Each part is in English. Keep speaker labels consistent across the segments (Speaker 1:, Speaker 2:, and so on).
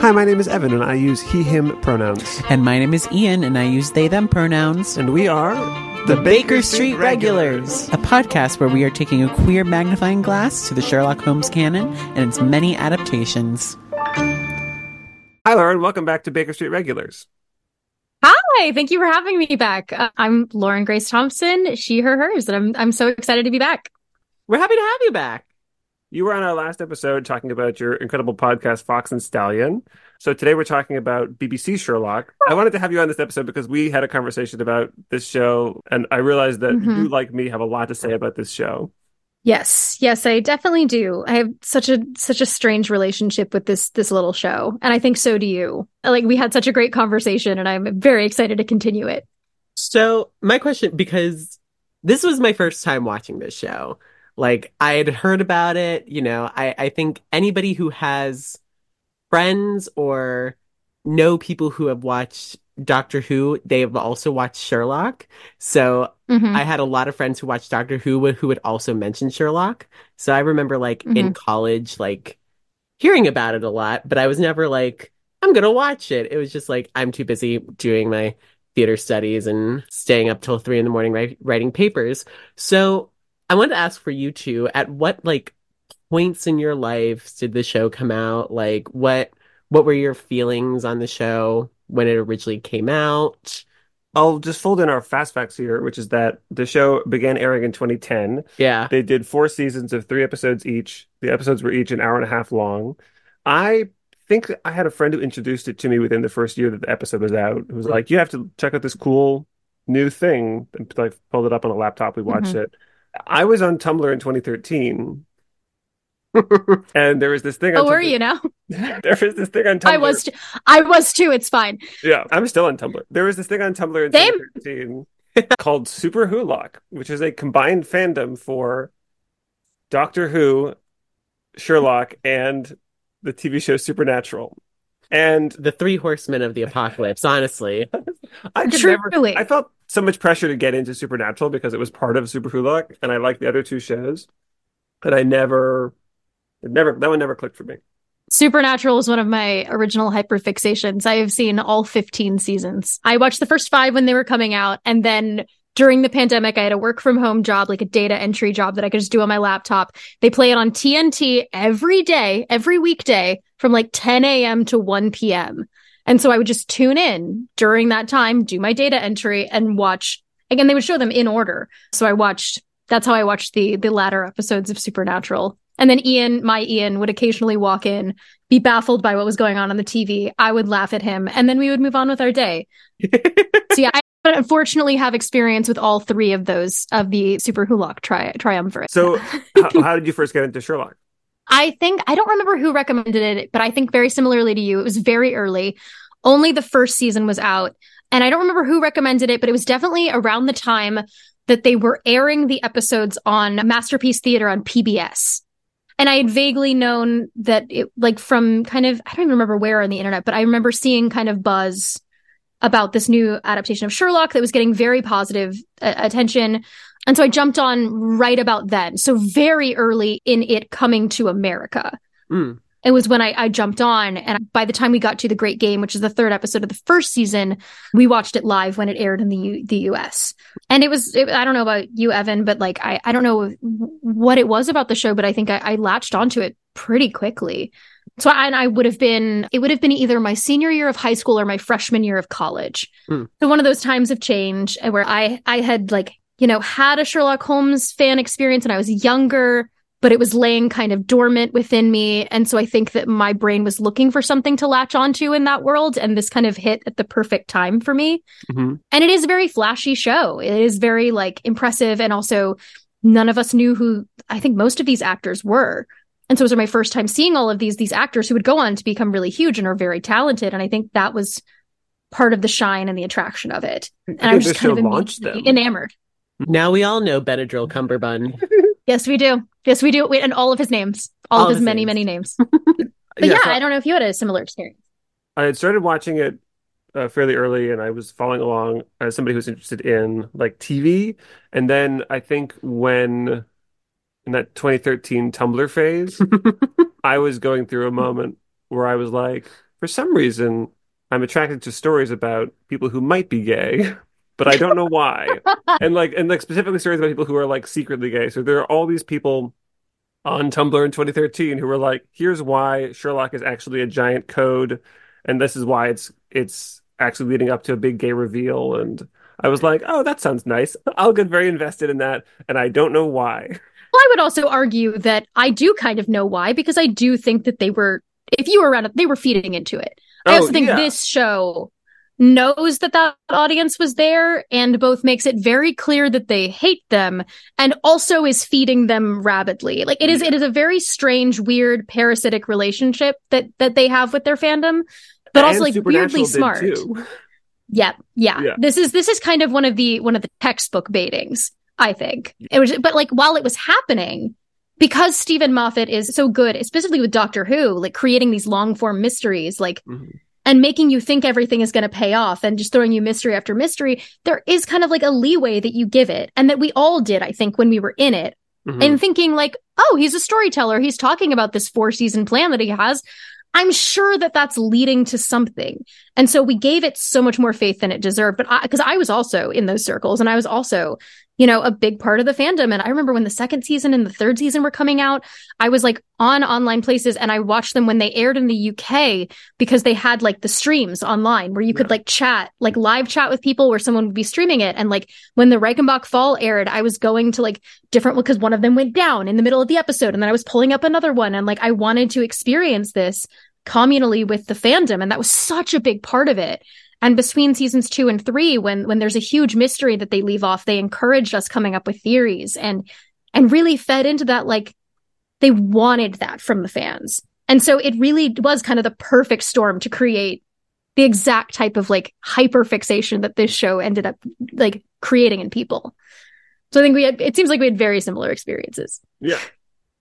Speaker 1: Hi, my name is Evan, and I use he, him pronouns.
Speaker 2: And my name is Ian, and I use they, them pronouns.
Speaker 1: And we are
Speaker 2: the, Baker, Street, Regulars, a podcast where we are taking a queer magnifying glass to the Sherlock Holmes canon and its many adaptations.
Speaker 1: Hi, Lauren. Welcome back to Baker Street Regulars.
Speaker 3: Hi, thank you for having me back. Uh, I'm Lauren Grace Thompson, she, her, hers, and I'm I'm so excited to be back.
Speaker 2: We're happy to have you back.
Speaker 1: You were on our last episode talking about your incredible podcast, Fox and Stallion. So today we're talking about BBC Sherlock. I wanted to have you on this episode because we had a conversation about this show, and I realized that mm-hmm. you, like me, have a lot to say about this show.
Speaker 3: Yes, yes, I definitely do. I have such a such a strange relationship with this this little show, and I think so do you. Like we had such a great conversation, and I'm very excited to continue it.
Speaker 2: So my question, because this was my first time watching this show, like I had heard about it, you know, I, I think anybody who has friends or know people who have watched Doctor Who, they have also watched Sherlock. So mm-hmm. I had a lot of friends who watched Doctor Who who would also mention Sherlock. So I remember like mm-hmm. in college, like hearing about it a lot, but I was never like, I'm going to watch it. It was just like, I'm too busy doing my theater studies and staying up till three in the morning write, writing papers. So I wanted to ask for you two, at what like points in your life did the show come out? Like what what were your feelings on the show when it originally came out?
Speaker 1: I'll just fold in our fast facts here, which is that the show began airing in 2010.
Speaker 2: Yeah.
Speaker 1: They did four seasons of three episodes each. The episodes were each an hour and a half long. I think I had a friend who introduced it to me within the first year that the episode was out. It was like, you have to check out this cool new thing. And I pulled it up on a laptop. We watched mm-hmm. it. I was on Tumblr in 2013. and there was this thing.
Speaker 3: Oh, were you now?
Speaker 1: there was this thing on Tumblr. I
Speaker 3: was, too. I was too. It's fine.
Speaker 1: Yeah, I'm still on Tumblr. There was this thing on Tumblr in Same. 2013 called Super Wholock, which is a combined fandom for Doctor Who, Sherlock, and the TV show Supernatural. And
Speaker 2: the three horsemen of the apocalypse, honestly.
Speaker 1: I could Truly. never I felt so much pressure to get into Supernatural because it was part of Super Wholock and I liked the other two shows. And I never never that one never clicked for me.
Speaker 3: Supernatural is one of my original hyperfixations. I have seen all 15 seasons. I watched the first five when they were coming out, and then during the pandemic, I had a work from home job, like a data entry job that I could just do on my laptop. They play it on TNT every day, every weekday from like 10 a.m. to 1 p.m. And so I would just tune in during that time, do my data entry and watch. Again, they would show them in order. So I watched, that's how I watched the, the latter episodes of Supernatural. And then Ian, my Ian would occasionally walk in, be baffled by what was going on on the TV. I would laugh at him and then we would move on with our day. so yeah, I unfortunately have experience with all three of those of the Super Wholock tri- triumvirate.
Speaker 1: So, how, how, did you first get into Sherlock?
Speaker 3: I think I don't remember who recommended it, but I think very similarly to you, it was very early. Only the first season was out, and I don't remember who recommended it, but it was definitely around the time that they were airing the episodes on Masterpiece Theater on PBS. And I had vaguely known that it, like from kind of, I don't even remember where on the internet, but I remember seeing kind of buzz about this new adaptation of Sherlock that was getting very positive uh, attention. And so I jumped on right about then. So very early in it coming to America. Mm. It was when I, I jumped on. And by the time we got to The Great Game, which is the third episode of the first season, we watched it live when it aired in the U- the US. And it was, it, I don't know about you, Evan, but like, I, I don't know what it was about the show, but I think I, I latched onto it pretty quickly. So, and I would have been, it would have been either my senior year of high school or my freshman year of college. Mm. So one of those times of change where I, I had like, you know, had a Sherlock Holmes fan experience and I was younger, but it was laying kind of dormant within me. And so I think that my brain was looking for something to latch onto in that world. And this kind of hit at the perfect time for me. Mm-hmm. And it is a very flashy show. It is very like impressive. And also none of us knew who I think most of these actors were. And so it was my first time seeing all of these these actors who would go on to become really huge and are very talented. And I think that was part of the shine and the attraction of it. And I, I was just kind of enamored.
Speaker 2: Now we all know Benadryl Cumberbund.
Speaker 3: yes, we do. Yes, we do. Wait, and all of his names, all, all of his, his many, names. many names. but yeah, yeah so I don't know if you had a similar experience.
Speaker 1: I had started watching it uh, fairly early, and I was following along as somebody who's interested in like TV. And then I think when in that 2013 Tumblr phase, I was going through a moment where I was like, for some reason, I'm attracted to stories about people who might be gay, but I don't know why. and like, and like specifically stories about people who are like secretly gay. So there are all these people on Tumblr in 2013 who were like, here's why Sherlock is actually a giant code, and this is why it's it's actually leading up to a big gay reveal. And I was like, oh, that sounds nice. I'll get very invested in that, and I don't know why.
Speaker 3: Well, I would also argue that I do kind of know why because I do think that they were, if you were around it, they were feeding into it. I
Speaker 1: Oh,
Speaker 3: also think
Speaker 1: yeah.
Speaker 3: this show knows that that audience was there and both makes it very clear that they hate them and also is feeding them rabidly. Like it is, it is a very strange, weird, parasitic relationship that that they have with their fandom, but also like weirdly smart. Yeah, yeah,
Speaker 1: Yeah.
Speaker 3: This is this is kind of one of the one of the textbook baitings, I think. It was but like while it was happening, because Steven Moffat is so good, specifically with Doctor Who, like creating these long form mysteries, like
Speaker 1: Mhm.
Speaker 3: And making you think everything is going to pay off and just throwing you mystery after mystery, there is kind of like a leeway that you give it. And that we all did, I think, when we were in it
Speaker 1: Mhm.
Speaker 3: and thinking like, oh, he's a storyteller. He's talking about this four season plan that he has. I'm sure that that's leading to something. And so we gave it so much more faith than it deserved. But because I, was also in those circles and I was also, you know, a big part of the fandom. And I remember when the second season and the third season were coming out, I was like on online places and I watched them when they aired in the UK because they had like the streams online where you could
Speaker 1: Yeah.
Speaker 3: like chat, like live chat with people where someone would be streaming it. And like when the Reichenbach Fall aired, I was going to like different because one of them went down in the middle of the episode and then I was pulling up another one and like I wanted to experience this communally with the fandom and that was such a big part of it. And between seasons 2 and 3 when when there's a huge mystery that they leave off, they encouraged us coming up with theories and and really fed into that like they wanted that from the fans. And so it really was kind of the perfect storm to create the exact type of like hyper fixation that this show ended up like creating in people. So I think we had, it seems like we had very similar experiences.
Speaker 1: Yeah.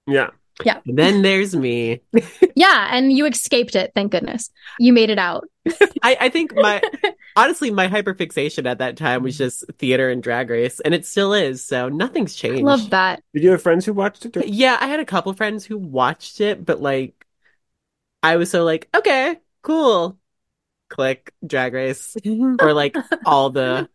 Speaker 1: Yeah.
Speaker 2: And then there's me.
Speaker 3: Yeah. And you escaped it. Thank goodness. You made it out.
Speaker 2: I, I think my honestly my hyperfixation at that time was just theater and drag race, and it still is. So nothing's
Speaker 3: I
Speaker 2: changed.
Speaker 3: love that.
Speaker 1: Did you have friends who watched it?
Speaker 2: Yeah, I had a couple friends who watched it, but like I was so like, okay, cool. Click drag race. or like all the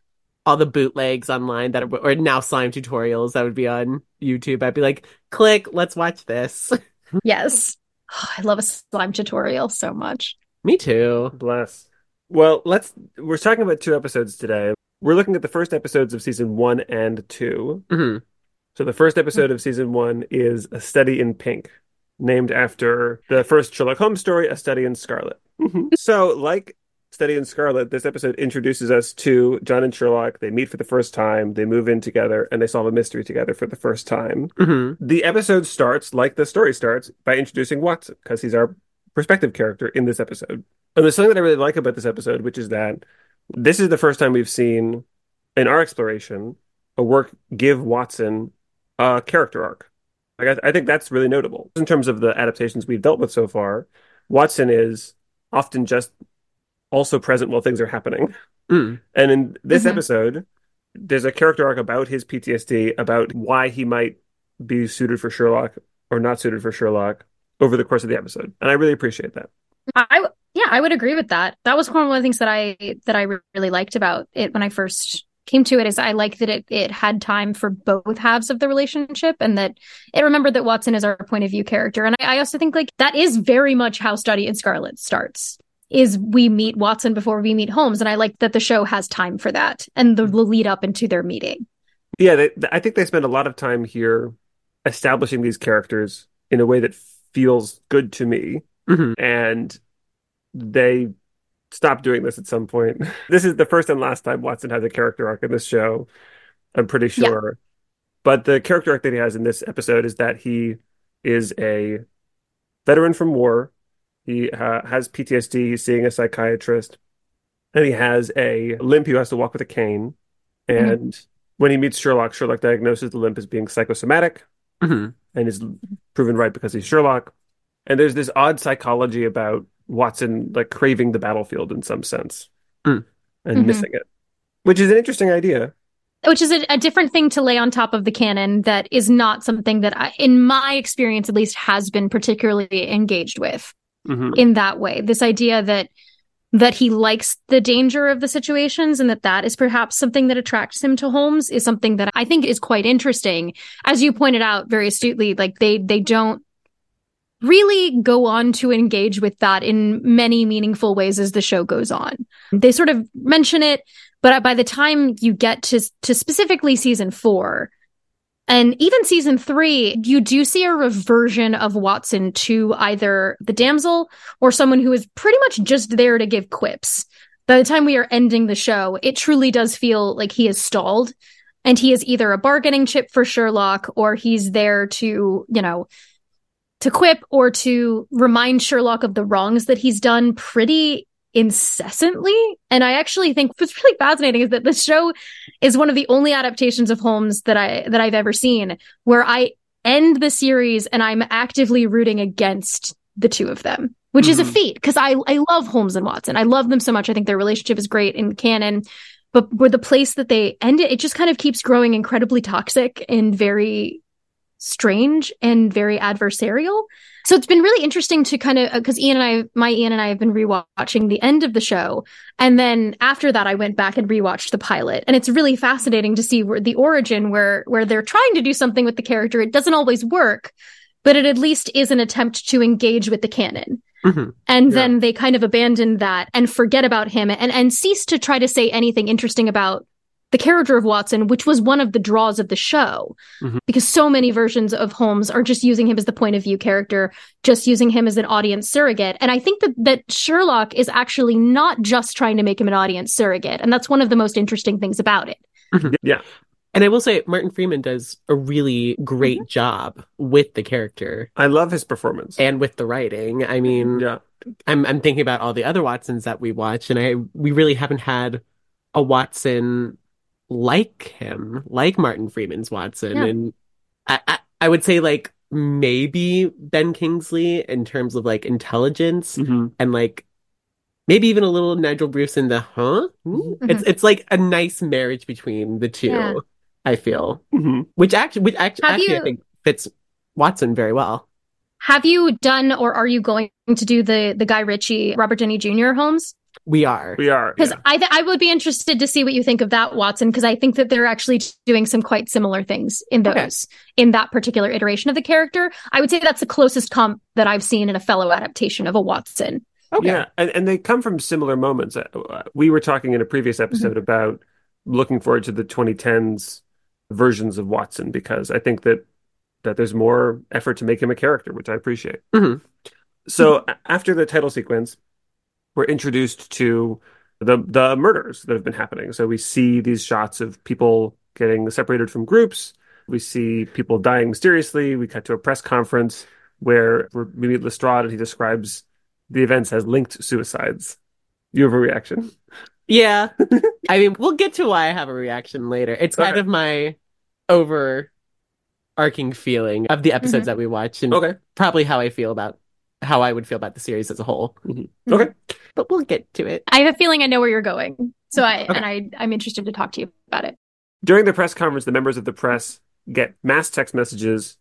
Speaker 2: all the bootlegs online that are, or now slime tutorials that would be on YouTube. I'd be like, click, let's watch this.
Speaker 3: Yes. Oh, I love a slime tutorial so much.
Speaker 2: Me too.
Speaker 1: Bless. Well, let's. We're talking about two episodes today. We're looking at the first episodes of season one and two.
Speaker 2: Mhm.
Speaker 1: So the first episode of season one is A Study in Pink, named after the first Sherlock Holmes story, A Study in Scarlet. so, like Study in Scarlet, this episode introduces us to John and Sherlock. They meet for the first time, they move in together, and they solve a mystery together for the first time.
Speaker 2: Mhm.
Speaker 1: The episode starts like the story starts by introducing Watson, because he's our perspective character in this episode. And there's something that I really like about this episode, which is that this is the first time we've seen in our exploration a work give Watson a character arc. Like I, I think that's really notable in terms of the adaptations we've dealt with so far. Watson is often just also present while things are happening.
Speaker 2: Mm.
Speaker 1: And in this
Speaker 3: Mhm.
Speaker 1: episode, there's a character arc about his PTSD, about why he might be suited for Sherlock or not suited for Sherlock over the course of the episode. And I really appreciate that.
Speaker 3: I yeah, I would agree with that. That was one of the things that I that I really liked about it when I first came to it is I like that it it had time for both halves of the relationship and that it remembered that Watson is our point of view character. And I, I also think like that is very much how Study in Scarlet starts. Is we meet Watson before we meet Holmes, and I like that the show has time for that and the, the lead up into their meeting.
Speaker 1: Yeah, they, I think they spend a lot of time here establishing these characters in a way that feels good to me.
Speaker 2: Mhm.
Speaker 1: And they stop doing this at some point. This is the first and last time Watson has a character arc in this show, I'm pretty
Speaker 3: Yeah.
Speaker 1: sure. But the character arc that he has in this episode is that he is a veteran from war. He uh, has PTSD, he's seeing a psychiatrist, and he has a limp. He has to walk with a cane. And when he meets Sherlock, Sherlock diagnoses the limp as being psychosomatic
Speaker 2: Mhm.
Speaker 1: and is proven right because he's Sherlock. And there's this odd psychology about Watson like craving the battlefield in some sense. and
Speaker 3: Mhm.
Speaker 1: missing it, which is an interesting idea.
Speaker 3: which is a, a different thing to lay on top of the canon that is not something that I, in my experience at least has been particularly engaged with
Speaker 1: Mhm.
Speaker 3: in that way. This idea that that he likes the danger of the situations and that that is perhaps something that attracts him to Holmes is something that I think is quite interesting. As you pointed out very astutely like they they don't really go on to engage with that in many meaningful ways as the show goes on. They sort of mention it but by the time you get to to specifically season 4 and even season 3 you do see a reversion of Watson to either the damsel or someone who is pretty much just there to give quips. By the time we are ending the show it truly does feel like he is stalled. And he is either a bargaining chip for Sherlock or he's there to you know to quip or to remind Sherlock of the wrongs that he's done pretty incessantly. And I actually think what's really fascinating is that the show is one of the only adaptations of Holmes that I that I've ever seen where I end the series and I'm actively rooting against the two of them, which is a
Speaker 1: Mhm.
Speaker 3: feat because I I love Holmes and Watson. I love them so much. I think their relationship is great in canon. But where the place that they end it, it just kind of keeps growing incredibly toxic and very strange and very adversarial. So it's been really interesting to kind of because Ian and I, my Ian and I have been rewatching the end of the show, and then after that, I went back and rewatched the pilot, and it's really fascinating to see where the origin where where they're trying to do something with the character. It doesn't always work, but it at least is an attempt to engage with the canon.
Speaker 2: Mhm.
Speaker 3: And
Speaker 1: Yeah.
Speaker 3: then they kind of abandon that and forget about him and, and cease to try to say anything interesting about the character of Watson, which was one of the draws of the show.
Speaker 1: Mhm.
Speaker 3: Because so many versions of Holmes are just using him as the point of view character, just using him as an audience surrogate. And I think that, that Sherlock is actually not just trying to make him an audience surrogate. And that's one of the most interesting things about it.
Speaker 1: Yeah.
Speaker 2: And I will say, Martin Freeman does a really great
Speaker 3: Mm-hmm.
Speaker 2: job with the character
Speaker 1: I love his performance.
Speaker 2: and with the writing. I mean,
Speaker 1: yeah.
Speaker 2: I'm I'm thinking about all the other Watsons that we watch, and I we really haven't had a Watson like him, like Martin Freeman's Watson,
Speaker 3: Yeah.
Speaker 2: and I, I I would say like maybe Ben Kingsley in terms of like intelligence
Speaker 1: Mhm.
Speaker 2: and like maybe even a little Nigel Bruce in the huh.
Speaker 3: Mhm.
Speaker 2: It's it's like a nice marriage between the two.
Speaker 3: Yeah.
Speaker 2: I feel,
Speaker 1: Mhm.
Speaker 2: which actually, which actually, actually I think fits Watson very well.
Speaker 3: Have you done or are you going to do the the Guy Ritchie, Robert Downey Jr. Holmes?
Speaker 2: We are.
Speaker 1: We are.
Speaker 3: Because
Speaker 1: yeah.
Speaker 3: I th- I would be interested to see what you think of that Watson because I think that they're actually doing some quite similar things in those
Speaker 2: Okay.
Speaker 3: in that particular iteration of the character. I would say that's the closest comp that I've seen in a fellow adaptation of a Watson.
Speaker 2: Okay.
Speaker 1: Yeah, and, and they come from similar moments. Uh, We were talking in a previous episode
Speaker 3: Mm-hmm.
Speaker 1: about looking forward to the 2010s versions of Watson because I think that that there's more effort to make him a character, which I appreciate.
Speaker 2: Mhm.
Speaker 1: So a- after the title sequence, we're introduced to the the murders that have been happening. So we see these shots of people getting separated from groups. We see people dying mysteriously. We cut to a press conference where we're- meet Lestrade and he describes the events as linked suicides. You have a reaction.
Speaker 2: Yeah. I mean, we'll get to why I have a reaction later. It's kind
Speaker 1: Okay.
Speaker 2: of my overarching feeling of the episodes
Speaker 3: Mhm.
Speaker 2: that we watch and
Speaker 1: Okay.
Speaker 2: probably how I feel about how I would feel about the series as a whole. Mm-hmm. Mm-hmm.
Speaker 1: Okay.
Speaker 2: But we'll get to it.
Speaker 3: I have a feeling I know where you're going, so I
Speaker 2: Okay.
Speaker 3: and I I'm interested to talk to you about it.
Speaker 1: During the press conference, the members of the press get mass text messages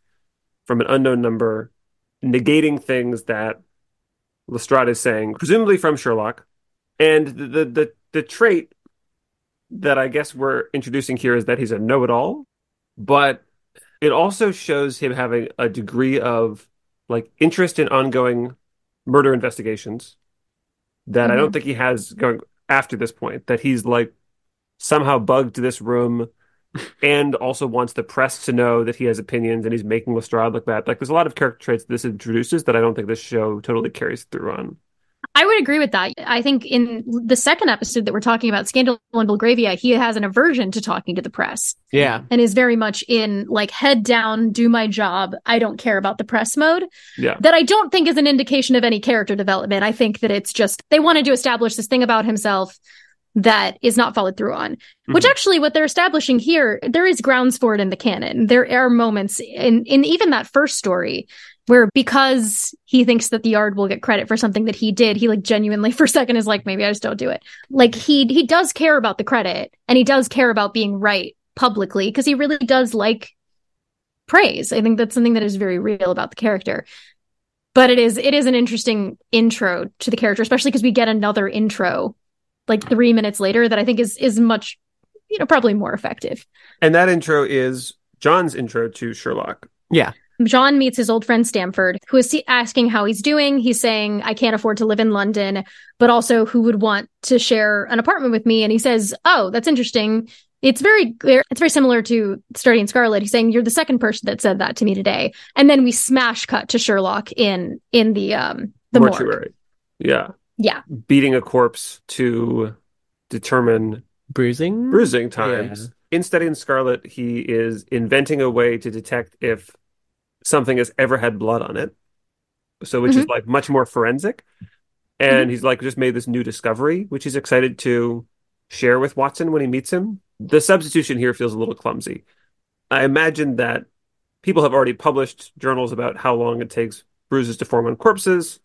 Speaker 1: from an unknown number negating things that Lestrade is saying, presumably from Sherlock. And the, the the the trait that I guess we're introducing here is that he's a know-it-all, but it also shows him having a degree of like interest in ongoing murder investigations that I don't mm-hmm. think he has going after this point. That he's like somehow bugged this room and also wants the press to know that he has opinions and he's making Lestrade look bad. Like there's a lot of character traits this introduces that I don't think this show totally carries through on.
Speaker 3: I would agree with that. I think in the second episode that we're talking about, Scandal in Belgravia, he has an aversion to talking to the press
Speaker 2: Yeah.
Speaker 3: and is very much in like head down, do my job. I don't care about the press mode.
Speaker 1: Yeah.
Speaker 3: That I don't think is an indication of any character development. I think that it's just they wanted to establish this thing about himself that is not followed through on. Which
Speaker 1: Mhm.
Speaker 3: actually what they're establishing here, there is grounds for it in the canon. There are moments in in even that first story where because he thinks that the yard will get credit for something that he did, he like genuinely for a second is like, maybe I just don't do it. Like he he does care about the credit and he does care about being right publicly because he really does like praise. I think that's something that is very real about the character. But it is it is an interesting intro to the character, especially because we get another intro like three minutes later that I think is is much you know probably more effective.
Speaker 1: And that intro is John's intro to Sherlock.
Speaker 2: Yeah.
Speaker 3: John meets his old friend Stamford, who is asking how he's doing. He's saying, I can't afford to live in London, but also who would want to share an apartment with me? And he says, Oh, that's interesting. It's very clear. It's very similar to Study in Scarlet. He's saying, You're the second person that said that to me today. And then we smash cut to Sherlock in in the um the mortuary. morgue.
Speaker 1: Yeah.
Speaker 3: Yeah.
Speaker 1: Beating a corpse to determine
Speaker 2: bruising
Speaker 1: bruising times. Yeah. In Study in Scarlet, he is inventing a way to detect if something has ever had blood on it. So, which mm-hmm. is like much more forensic. And mm-hmm. he's like just made this new discovery, which he's excited to share with Watson when he meets him. The substitution here feels a little clumsy. I imagine that people have already published journals about how long it takes bruises to form on corpses.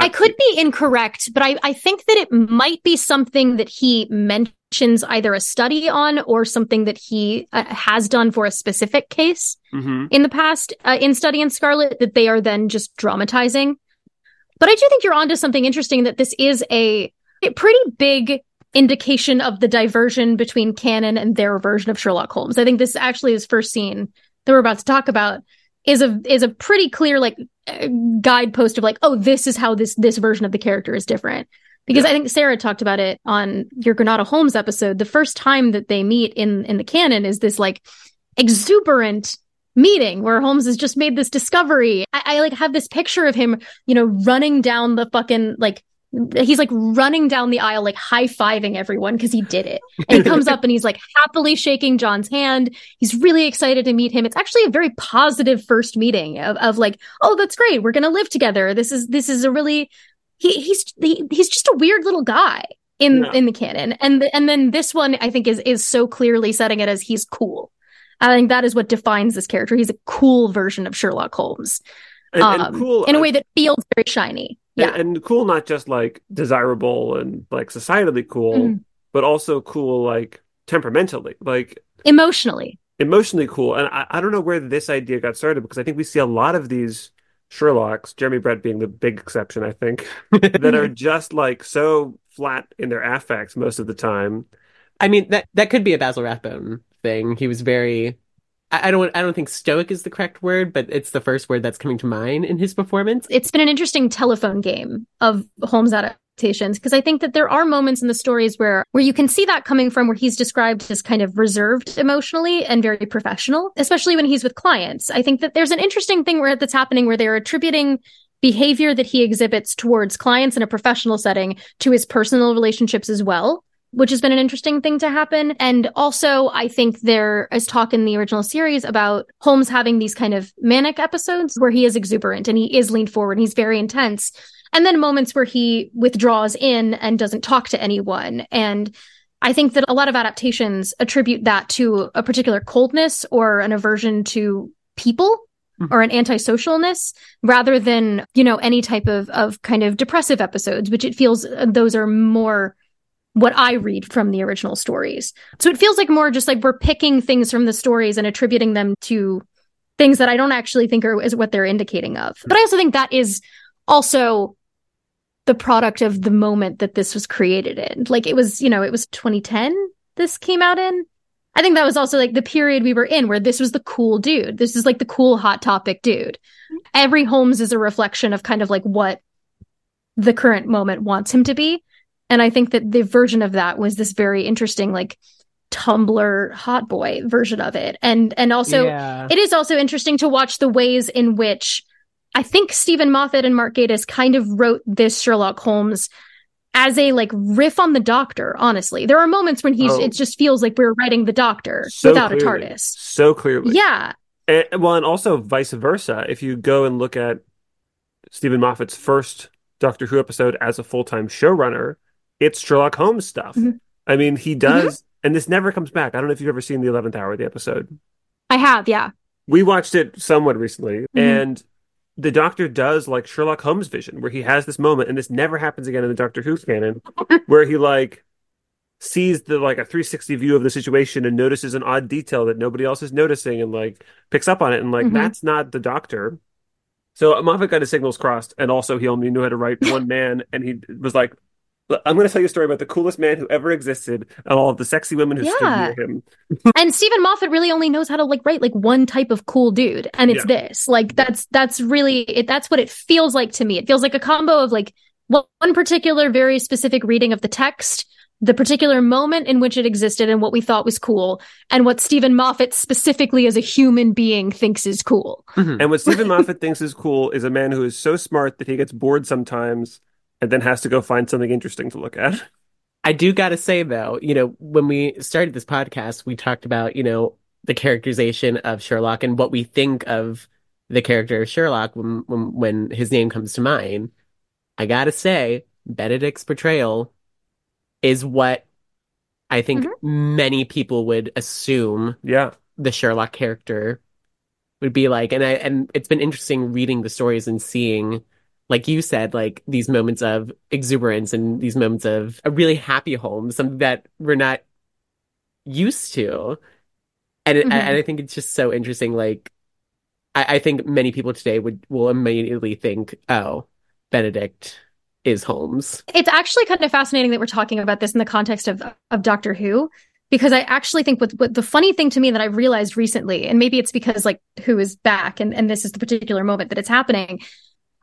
Speaker 3: I could be incorrect, but I, I think that it might be something that he mentions either a study on or something that he uh, has done for a specific case mm-hmm. in the past uh, in Study in Scarlet that they are then just dramatizing. But I do think you're onto something interesting that this is a, a pretty big indication of the diversion between canon and their version of Sherlock Holmes. I think this actually is first scene that we're about to talk about is a is a pretty clear like guidepost of like, oh, this is how this this version of the character is different. Because yeah. I think Sarah talked about it on your Granada Holmes episode. The first time that they meet in in the canon is this like exuberant meeting where Holmes has just made this discovery. I, I like have this picture of him, you know, running down the fucking like he's like running down the aisle, like high fiving everyone because he did it. And he comes up and he's like happily shaking John's hand. He's really excited to meet him. It's actually a very positive first meeting of, of like, oh, that's great. We're gonna live together. This is this is a really he he's he, he's just a weird little guy in in the canon. And the, and then this one I think is is so clearly setting it as he's cool. I think that is what defines this character. He's a cool version of Sherlock Holmes.
Speaker 1: And, um, and cool
Speaker 3: in a way that feels very shiny yeah.
Speaker 1: And, and, cool, not just like desirable and like societally cool, mm-hmm. but also cool like temperamentally, like
Speaker 3: emotionally.
Speaker 1: Emotionally cool. And I, I don't know where this idea got started because I think we see a lot of these Sherlocks, Jeremy Brett being the big exception, I think, that are just like so flat in their affects most of the time.
Speaker 2: I mean, that that could be a Basil Rathbone thing. He was very I don't I don't think stoic is the correct word, but it's the first word that's coming to mind in his performance.
Speaker 3: It's been an interesting telephone game of Holmes adaptations because I think that there are moments in the stories where where you can see that coming from where he's described as kind of reserved emotionally and very professional, especially when he's with clients. I think that there's an interesting thing where that's happening where they're attributing behavior that he exhibits towards clients in a professional setting to his personal relationships as well which has been an interesting thing to happen. And also, I think there is talk in the original series about Holmes having these kind of manic episodes where he is exuberant and he is leaned forward and he's very intense. And then moments where he withdraws in and doesn't talk to anyone. And I think that a lot of adaptations attribute that to a particular coldness or an aversion to people mm-hmm. or an antisocialness rather than, you know, any type of, of kind of depressive episodes, which it feels those are more what I read from the original stories. So it feels like more just like we're picking things from the stories and attributing them to things that I don't actually think are is what they're indicating of. But I also think that is also the product of the moment that this was created in. Like it was, you know, it was 2010 this came out in. I think that was also like the period we were in where this was the cool dude. This is like the cool hot topic dude. Every Holmes is a reflection of kind of like what the current moment wants him to be. And I think that the version of that was this very interesting, like Tumblr hot boy version of it. And and also yeah. it is also interesting to watch the ways in which I think Steven Moffat and Mark Gatiss kind of wrote this Sherlock Holmes as a like riff on the doctor, honestly. There are moments when he's oh. it just feels like we're writing the doctor so without clearly. a TARDIS.
Speaker 1: So clearly.
Speaker 3: Yeah.
Speaker 1: And, well, and also vice versa. If you go and look at Steven Moffat's first Doctor Who episode as a full time showrunner, it's Sherlock Holmes stuff. Mm-hmm. I mean, he does, mm-hmm. and this never comes back. I don't know if you've ever seen the Eleventh Hour, the episode.
Speaker 3: I have, yeah.
Speaker 1: We watched it somewhat recently, mm-hmm. and the Doctor does like Sherlock Holmes vision, where he has this moment, and this never happens again in the Doctor Who canon, where he like sees the like a 360 view of the situation and notices an odd detail that nobody else is noticing and like picks up on it and like
Speaker 3: Mhm.
Speaker 1: that's not the doctor so moffat got his signals crossed and also he only knew how to write one man and he was like i'm going to tell you a story about the coolest man who ever existed and all of the sexy women who stood
Speaker 3: Yeah.
Speaker 1: near him
Speaker 3: and Steven Moffat really only knows how to like write like one type of cool dude, and it's this. Like that's that's really it. That's what it feels like to me. It feels like a combo of like one one particular very specific reading of the text, the particular moment in which it existed, and what we thought was cool, and what Steven Moffat specifically as a human being thinks is cool.
Speaker 2: Mhm.
Speaker 1: and what stephen moffat thinks is cool is a man who is so smart that he gets bored sometimes and then has to go find something interesting to look at
Speaker 2: I do gotta say though, you know, when we started this podcast, we talked about, you know, the characterization of Sherlock and what we think of the character of Sherlock when when, when his name comes to mind. I gotta say, Benedict's portrayal is what I think mm-hmm. many people would assume
Speaker 1: yeah
Speaker 2: the Sherlock character would be like. And I and it's been interesting reading the stories and seeing, like you said, like these moments of exuberance and these moments of a really happy home, something that we're not used to. And it,
Speaker 3: Mhm.
Speaker 2: and I think it's just so interesting. Like, I, I think many people today would will immediately think, "Oh, Benedict is Holmes."
Speaker 3: It's actually kind of fascinating that we're talking about this in the context of of Doctor Who, because I actually think what, what the funny thing to me that I've realized recently, and maybe it's because like Who is back, and and this is the particular moment that it's happening.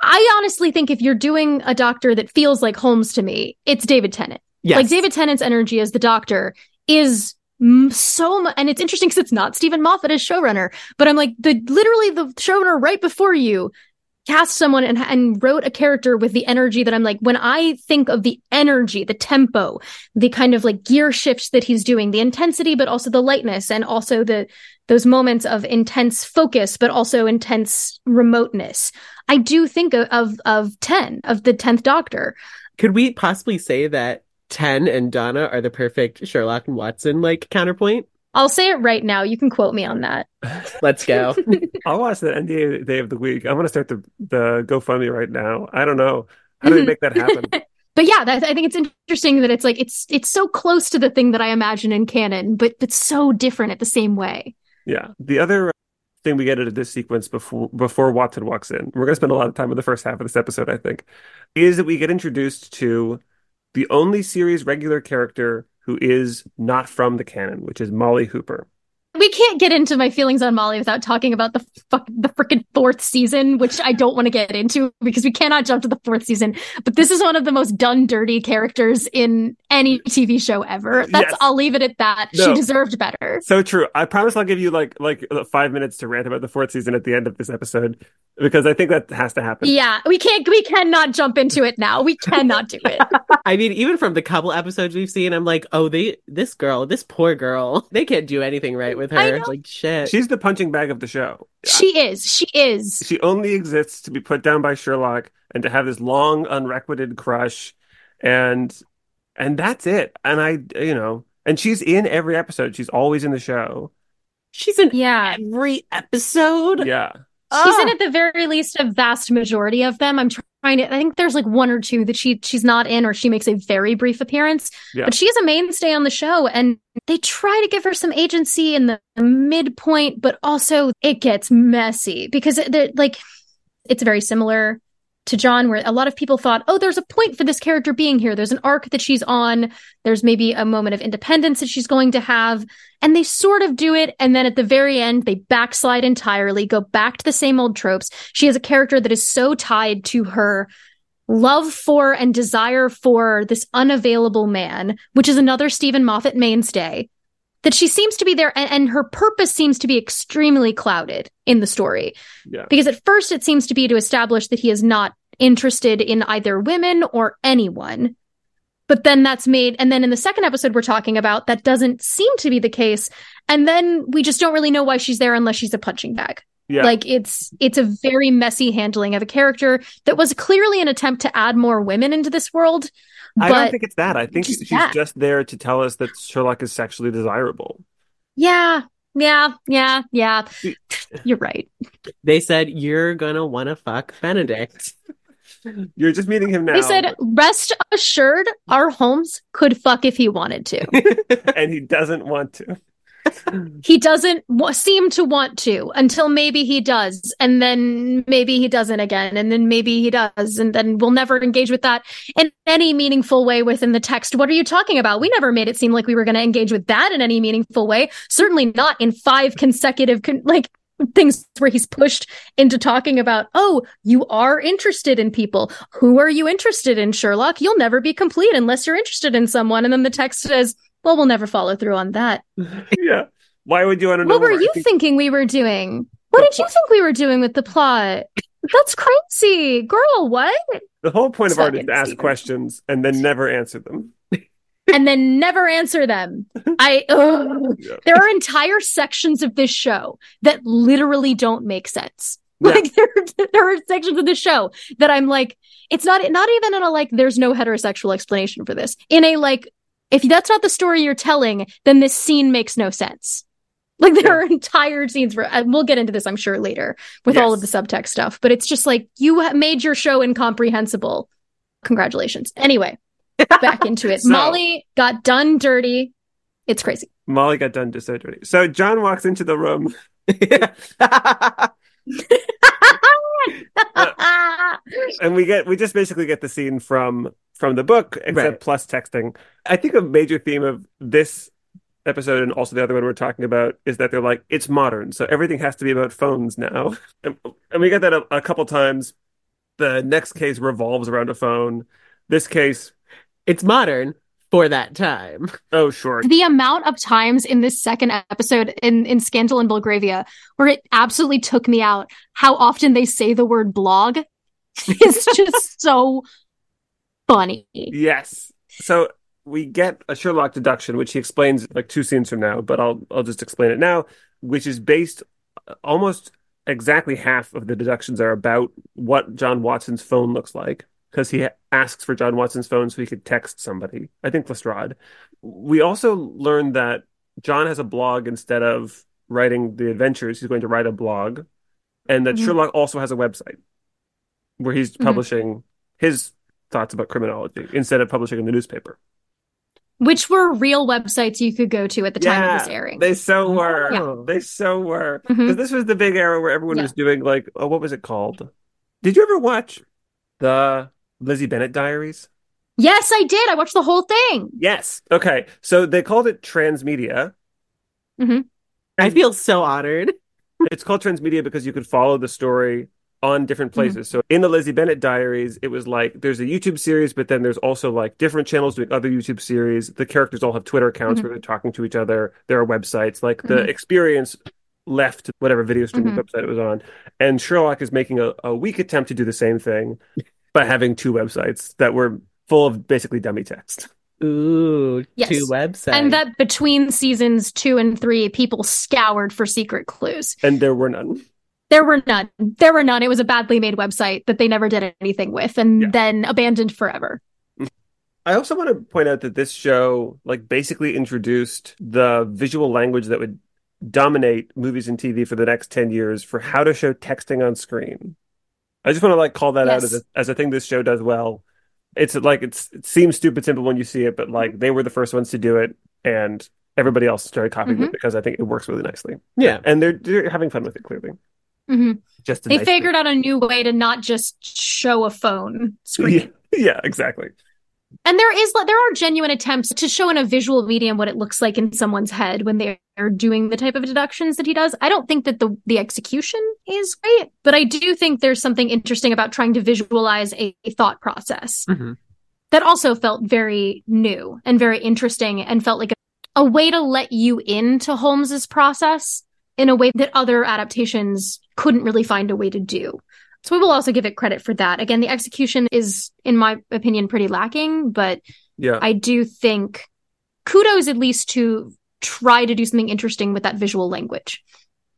Speaker 3: I honestly think if you're doing a Doctor that feels like Holmes to me, it's David Tennant.
Speaker 2: Yes,
Speaker 3: Like David Tennant's energy as the Doctor is so much, and it's interesting because it's not Steven Moffat as showrunner, but I'm like the literally the showrunner right before you cast someone and and wrote a character with the energy that I'm like when I think of the energy, the tempo, the kind of like gear shifts that he's doing, the intensity, but also the lightness, and also the those moments of intense focus, but also intense remoteness. I do think of of, of ten of the tenth Doctor.
Speaker 2: Could we possibly say that Ten and Donna are the perfect Sherlock and Watson like counterpoint?
Speaker 3: I'll say it right now. You can quote me on that.
Speaker 2: Let's go.
Speaker 1: I'll watch the NDA day of the week. I'm gonna start the the GoFundMe right now. I don't know how do we make that happen.
Speaker 3: But yeah, that, I think it's interesting that it's like it's it's so close to the thing that I imagine in canon, but but so different at the same way.
Speaker 1: Yeah. The other thing we get out of this sequence before before Watson walks in, we're gonna spend a lot of time in the first half of this episode, I think, is that we get introduced to the only series regular character who is not from the canon, which is Molly Hooper.
Speaker 3: We can't get into my feelings on Molly without talking about the fuck the freaking fourth season, which I don't want to get into because we cannot jump to the fourth season. But this is one of the most done dirty characters in any TV show ever. That's
Speaker 1: Yes.
Speaker 3: I'll leave it at that.
Speaker 1: No.
Speaker 3: She deserved better.
Speaker 1: So true. I promise I'll give you like like uh, five minutes to rant about the fourth season at the end of this episode because I think that has to happen.
Speaker 3: Yeah, we can't we cannot jump into it now. We cannot do it.
Speaker 2: I mean, even from the couple episodes we've seen, I'm like, oh, they, this girl, this poor girl, they can't do anything right with her. Like, shit.
Speaker 1: She's the punching bag of the show.
Speaker 3: she is. She is.
Speaker 1: she only exists to be put down by Sherlock and to have this long unrequited crush and and that's it. And I you know, and she's in every episode. She's always in the show.
Speaker 2: She's in
Speaker 3: Yeah.
Speaker 2: every episode.
Speaker 1: Yeah.
Speaker 3: She's in
Speaker 2: Ah.
Speaker 3: at the very least a vast majority of them. I'm trying to. I think there's like one or two that she she's not in, or she makes a very brief appearance.
Speaker 1: Yeah.
Speaker 3: But she is a mainstay on the show, and they try to give her some agency in the midpoint, but also it gets messy because they're like it's very similar to John, where a lot of people thought, oh, there's a point for this character being here. There's an arc that she's on. There's maybe a moment of independence that she's going to have. And they sort of do it. And then at the very end, they backslide entirely, go back to the same old tropes. She has a character that is so tied to her love for and desire for this unavailable man, which is another Steven Moffat mainstay, that she seems to be there and, and her purpose seems to be extremely clouded in the story.
Speaker 1: Yeah.
Speaker 3: Because at first it seems to be to establish that he is not interested in either women or anyone. But then that's made, and then in the second episode we're talking about, that doesn't seem to be the case. And then we just don't really know why she's there unless she's a punching bag.
Speaker 1: Yeah.
Speaker 3: Like it's it's a very messy handling of a character that was clearly an attempt to add more women into this world.
Speaker 1: I don't think it's that. I think
Speaker 3: just
Speaker 1: she's
Speaker 3: that.
Speaker 1: just there to tell us that Sherlock is sexually desirable.
Speaker 3: Yeah, yeah, yeah, yeah. You're right.
Speaker 2: They said you're gonna wanna fuck Benedict.
Speaker 1: You're just meeting him now.
Speaker 3: They said, rest assured, our Holmes could fuck if he wanted to.
Speaker 1: and he doesn't want to.
Speaker 3: He doesn't w- seem to want to until maybe he does and then maybe he doesn't again and then maybe he does and then we'll never engage with that in any meaningful way within the text. What are you talking about? We never made it seem like we were going to engage with that in any meaningful way certainly not in five consecutive con- like things where he's pushed into talking about oh you are interested in people. Who are you interested in sherlock? You'll never be complete unless you're interested in someone. And then the text says well, we'll never follow through on that.
Speaker 1: yeah. Why would you want to know?
Speaker 3: What were you thinking we were doing? What did you think we were doing with the plot? That's crazy. Girl, what?
Speaker 1: The whole point of art is to ask
Speaker 3: Steven.
Speaker 1: questions and then never answer them.
Speaker 3: And then never answer them. I.
Speaker 1: Yeah.
Speaker 3: there are entire sections of this show that literally don't make sense.
Speaker 1: Yeah.
Speaker 3: Like there, there are sections of the show that I'm like, it's not not even in a like, there's no heterosexual explanation for this. In a like, if that's not the story you're telling, then this scene makes no sense. Like there
Speaker 1: Yeah.
Speaker 3: are entire scenes where and we'll get into this, I'm sure, later with all of the subtext stuff. But it's just like you made your show incomprehensible. Congratulations. Anyway, back into it.
Speaker 1: So-
Speaker 3: Molly got done dirty. It's crazy.
Speaker 1: Molly got done so dirty. So John walks into the room. and we get we just basically get the scene from from the book except
Speaker 2: Right.
Speaker 1: plus texting. I think a major theme of this episode and also the other one we're talking about is that they're like it's modern so everything has to be about phones now. And, and we get that a, a couple times. The next case revolves around a phone. This case
Speaker 2: it's modern for that time.
Speaker 1: oh sure
Speaker 3: the amount of times in this second episode in in Scandal in Belgravia where it absolutely took me out how often they say the word blog is just so funny.
Speaker 1: yes so we get a sherlock deduction which he explains like two scenes from now but i'll i'll just explain it now which is based almost exactly half of the deductions are about what John Watson's phone looks like because he asks for John Watson's phone so he could text somebody. I think Lestrade. We also learned that John has a blog instead of writing the adventures. He's going to write a blog, and that
Speaker 3: Mhm.
Speaker 1: Sherlock also has a website where he's
Speaker 3: Mhm.
Speaker 1: publishing his thoughts about criminology instead of publishing in the newspaper.
Speaker 3: Which were real websites you could go to at the time
Speaker 1: Yeah,
Speaker 3: of this airing.
Speaker 1: They so were.
Speaker 2: Yeah.
Speaker 1: They so were. Because this was the big era where everyone
Speaker 3: Yeah.
Speaker 1: was doing like, oh, what was it called? Did you ever watch the Lizzie Bennet Diaries?
Speaker 3: Yes, I did. I watched the whole thing.
Speaker 1: Yes. Okay. So they called it transmedia.
Speaker 2: I feel so honored.
Speaker 1: It's called transmedia because you could follow the story on different
Speaker 3: Mm-hmm.
Speaker 1: places. So in the Lizzie Bennet Diaries, it was like there's a YouTube series, but then there's also like different channels doing other YouTube series. The characters all have Twitter accounts
Speaker 3: Mhm.
Speaker 1: where they're talking to each other. There are websites. Like the
Speaker 3: Mhm.
Speaker 1: experience left whatever video streaming
Speaker 3: Mhm.
Speaker 1: website it was on. And Sherlock is making a, a weak attempt to do the same thing by having two websites that were full of basically dummy text.
Speaker 2: Ooh,
Speaker 3: Yes.
Speaker 2: two websites.
Speaker 3: And that between seasons two and three, people scoured for secret clues.
Speaker 1: And there were none.
Speaker 3: There were none. There were none. It was a badly made website that they never did anything with and
Speaker 1: Yeah.
Speaker 3: then abandoned forever.
Speaker 1: I also want to point out that this show like basically introduced the visual language that would dominate movies and TV for the next 10 years for how to show texting on screen. I just want to like call that out as a, as a thing this show does well. It's like it's it seems stupid simple when you see it, but like they were the first ones to do it and everybody else started copying
Speaker 3: Mm-hmm.
Speaker 1: it because I think it works really nicely.
Speaker 2: yeah.
Speaker 1: And they're they're having fun with it clearly.
Speaker 3: hmm
Speaker 1: Just
Speaker 3: They
Speaker 1: nice
Speaker 3: figured out a new way to not just show a phone screen.
Speaker 1: Yeah, yeah, exactly.
Speaker 3: And there is there are genuine attempts to show in a visual medium what it looks like in someone's head when they're doing the type of deductions that he does. I don't think that the the execution is great, but I do think there's something interesting about trying to visualize a, a thought process
Speaker 2: Mhm.
Speaker 3: that also felt very new and very interesting and felt like a, a way to let you into Holmes's process in a way that other adaptations couldn't really find a way to do. So we will also give it credit for that. Again, the execution is, in my opinion, pretty lacking, but
Speaker 1: Yeah.
Speaker 3: I do think kudos at least to try to do something interesting with that visual language.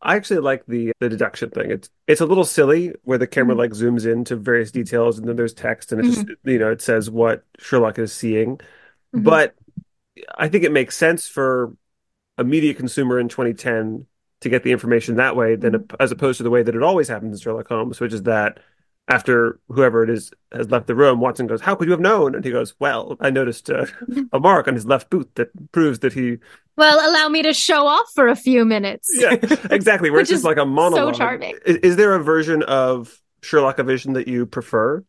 Speaker 1: I actually like the the deduction thing. It's it's a little silly where the camera
Speaker 3: Mhm.
Speaker 1: like zooms into various details and then there's text and it just you know it says what Sherlock is seeing.
Speaker 3: Mhm.
Speaker 1: But I think it makes sense for a media consumer in 2010 to get the information that way than
Speaker 3: Mhm.
Speaker 1: as opposed to the way that it always happens in Sherlock Holmes, which is that after whoever it is has left the room, Watson goes, "How could you have known?" And he goes, "Well, I noticed uh, a mark on his left boot that proves that he."
Speaker 3: Well, allow me to show off for a few minutes.
Speaker 1: Yeah, exactly. Where
Speaker 3: Which
Speaker 1: it's just
Speaker 3: is
Speaker 1: like a monologue.
Speaker 3: So charming.
Speaker 1: Is, is there a version of Sherlock Vision that you prefer?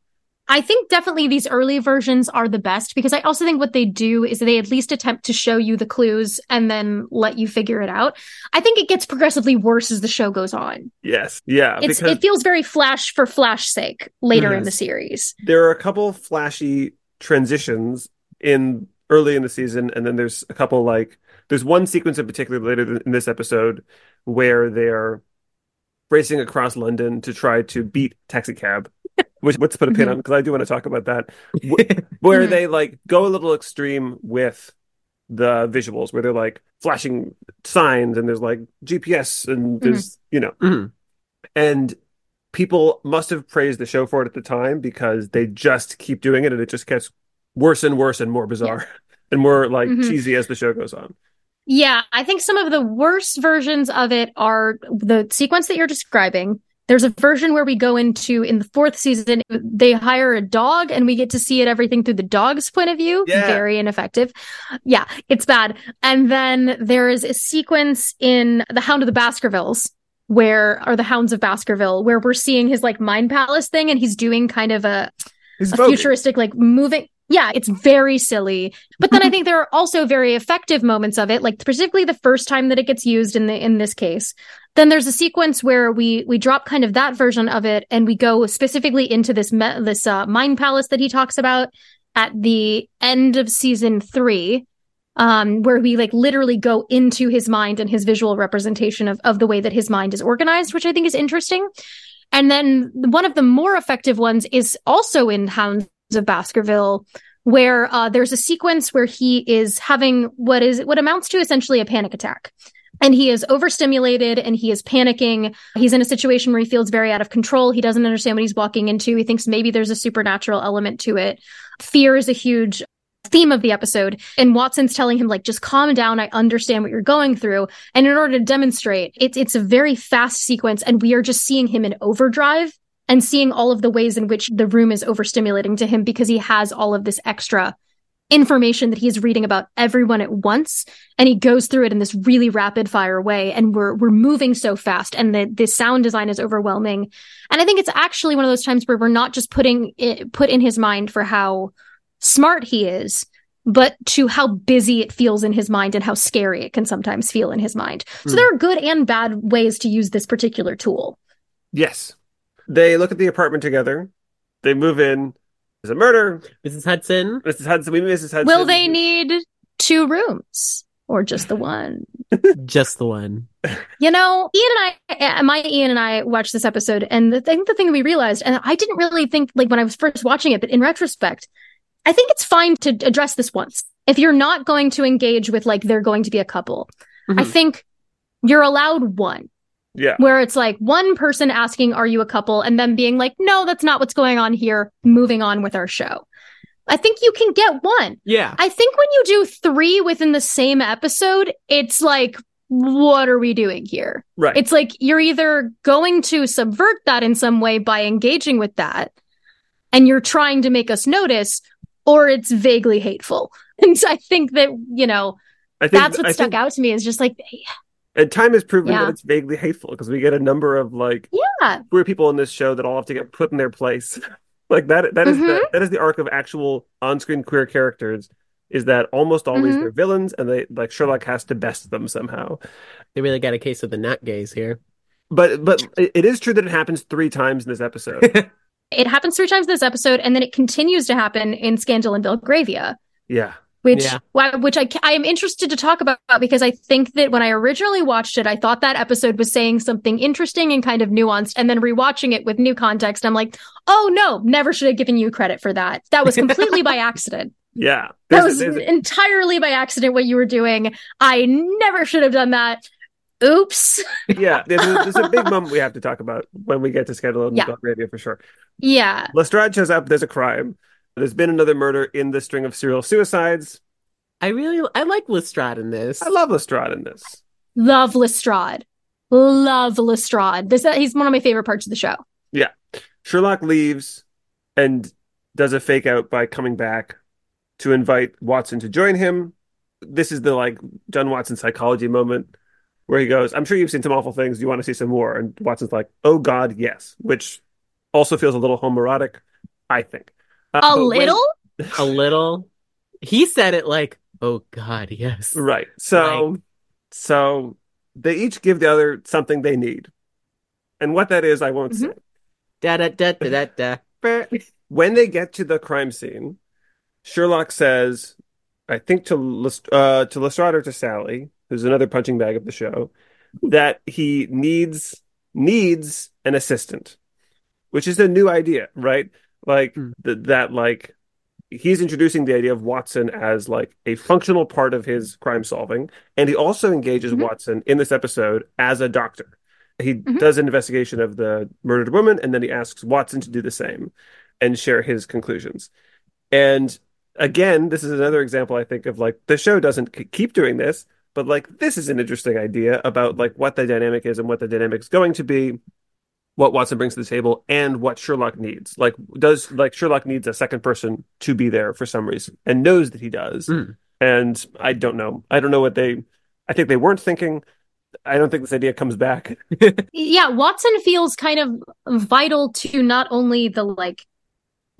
Speaker 3: I think definitely these early versions are the best because I also think what they do is they at least attempt to show you the clues and then let you figure it out. I think it gets progressively worse as the show goes on.
Speaker 1: Yes. Yeah.
Speaker 3: It's
Speaker 1: because
Speaker 3: it feels very flash for flash sake later in the series.
Speaker 1: there are a couple flashy transitions in early in the season, and then there's a couple like there's one sequence in particular later in this episode where they're racing across London to try to beat taxi cab. Which let's put a pin on because I do want to talk about that. Where they like go a little extreme with the visuals, where they're like flashing signs and there's like GPS and there's you know
Speaker 2: Mhm.
Speaker 1: and people must have praised the show for it at the time because they just keep doing it and it just gets worse and worse and more bizarre and more like
Speaker 3: Mhm.
Speaker 1: cheesy as the show goes on.
Speaker 3: Yeah, I think some of the worst versions of it are the sequence that you're describing. There's a version where we go into in the fourth season, they hire a dog and we get to see it everything through the dog's point of view.
Speaker 1: Yeah.
Speaker 3: Very ineffective. Yeah, it's bad. And then there is a sequence in The Hound of the Baskervilles where are the Hounds of Baskerville where we're seeing his like mind palace thing and he's doing kind of a a futuristic like moving yeah it's very silly. But then i think there are also very effective moments of it like particularly the first time that it gets used in the in this case. Then there's a sequence where we we drop kind of that version of it and we go specifically into this me- this uh, mind palace that he talks about at the end of season 3 um where we like literally go into his mind and his visual representation of of the way that his mind is organized which i think is interesting. And then one of the more effective ones is also in Hounds of Baskerville, where uh, there's a sequence where he is having what is what amounts to essentially a panic attack. And he is overstimulated and he is panicking. He's in a situation where he feels very out of control. He doesn't understand what he's walking into. He thinks maybe there's a supernatural element to it. Fear is a huge theme of the episode. And Watson's telling him, like, just calm down. I understand what you're going through. And in order to demonstrate, it's it's a very fast sequence, and we are just seeing him in overdrive and seeing all of the ways in which the room is overstimulating to him because he has all of this extra information that he's reading about everyone at once. And he goes through it in this really rapid fire way. And we're we're moving so fast. And the the sound design is overwhelming. And i think it's actually one of those times where we're not just putting it put in his mind for how smart he is but to how busy it feels in his mind and how scary it can sometimes feel in his mind. So
Speaker 2: Hmm.
Speaker 3: there are good and bad ways to use this particular tool.
Speaker 1: Yes. They look at the apartment together. They move in. There's a murder.
Speaker 2: Mrs. Hudson.
Speaker 1: Mrs. Hudson. We meet Mrs. Hudson.
Speaker 3: will they need two rooms or just the one
Speaker 2: Just the one.
Speaker 3: You know, Ian and I, uh, my Ian and I watched this episode, and the thing, the thing we realized, and I didn't really think like when I was first watching it, but in retrospect, I think it's fine to address this once. If you're not going to engage with like they're going to be a couple, I
Speaker 2: Mhm.
Speaker 3: think you're allowed one
Speaker 1: Yeah.
Speaker 3: where it's like one person asking, "Are you a couple?" and then being like, "No, that's not what's going on here." Moving on with our show. I think you can get one.
Speaker 2: Yeah.
Speaker 3: I think when you do three within the same episode, it's like, what are we doing here?
Speaker 1: Right.
Speaker 3: It's like you're either going to subvert that in some way by engaging with that, and you're trying to make us notice, or it's vaguely hateful. And so I think that, you know,
Speaker 1: I think
Speaker 3: that's what
Speaker 1: I
Speaker 3: stuck
Speaker 1: think,
Speaker 3: out to me is just like,
Speaker 1: And time has proven
Speaker 3: Yeah.
Speaker 1: that it's vaguely hateful because we get a number of like
Speaker 3: yeah,
Speaker 1: queer people in this show that all have to get put in their place. like that that is the
Speaker 3: Mhm.
Speaker 1: that is the arc of actual on-screen queer characters is that almost always
Speaker 3: Mhm.
Speaker 1: they're villains and they like Sherlock has to best them somehow.
Speaker 2: They really got a case of the nut gaze here.
Speaker 1: But but it, it is true that it happens 3 times in this episode.
Speaker 3: it happens three times in this episode, and then it continues to happen in Scandal in Belgravia.
Speaker 1: yeah.
Speaker 3: Which
Speaker 2: Yeah.
Speaker 3: which I I am interested to talk about because I think that when I originally watched it, I thought that episode was saying something interesting and kind of nuanced, and then rewatching it with new context, I'm like, oh no, never should have given you credit for that. That was completely by accident.
Speaker 1: Yeah.
Speaker 3: That was
Speaker 1: there's-
Speaker 3: entirely by accident what you were doing. I never should have done that. Oops.
Speaker 1: yeah, there's a, there's a big moment we have to talk about when we get to schedule
Speaker 3: Yeah.
Speaker 1: Belgravia for sure.
Speaker 3: Yeah.
Speaker 1: Lestrade shows up, there's a crime. There's been another murder in the string of serial suicides.
Speaker 2: I really I like Lestrade in this.
Speaker 1: I love Lestrade in this.
Speaker 3: Love Lestrade. Love Lestrade. This uh, he's one of my favorite parts of the show.
Speaker 1: Yeah. Sherlock leaves and does a fake out by coming back to invite Watson to join him. This is the like John Watson psychology moment where he goes, I'm sure you've seen some awful things. Do you want to see some more? And Watson's like, Oh God, yes, which also feels a little homoerotic, I think. Uh,
Speaker 3: a
Speaker 1: but when-
Speaker 3: little?
Speaker 2: a little. He said it like, "Oh God, yes."
Speaker 1: Right. So so they each give the other something they need. And what that is, I won't
Speaker 3: Mhm.
Speaker 1: say.
Speaker 2: Da da da da da da.
Speaker 1: When they get to the crime scene, Sherlock says, I think to Lest- uh, to Lestrade or to Sally, who's another punching bag of the show, that he needs needs an assistant, which is a new idea, right? Like
Speaker 2: Mm.
Speaker 1: th- that, like he's introducing the idea of Watson as like a functional part of his crime solving, and he also engages
Speaker 3: Mhm.
Speaker 1: Watson in this episode as a doctor. He
Speaker 3: Mhm.
Speaker 1: does an investigation of the murdered woman, and then he asks Watson to do the same and share his conclusions. And again, this is another example, I think, of like the show doesn't k- keep doing this, but like this is an interesting idea about like what the dynamic is and what the dynamic is going to be, what Watson brings to the table, and what Sherlock needs. Like, does like Sherlock needs a second person to be there for some reason and knows that he does.
Speaker 2: Mm.
Speaker 1: And I don't know. I don't know what they. I think they weren't thinking. I don't think this idea comes back.
Speaker 3: Yeah, Watson feels kind of vital to not only the like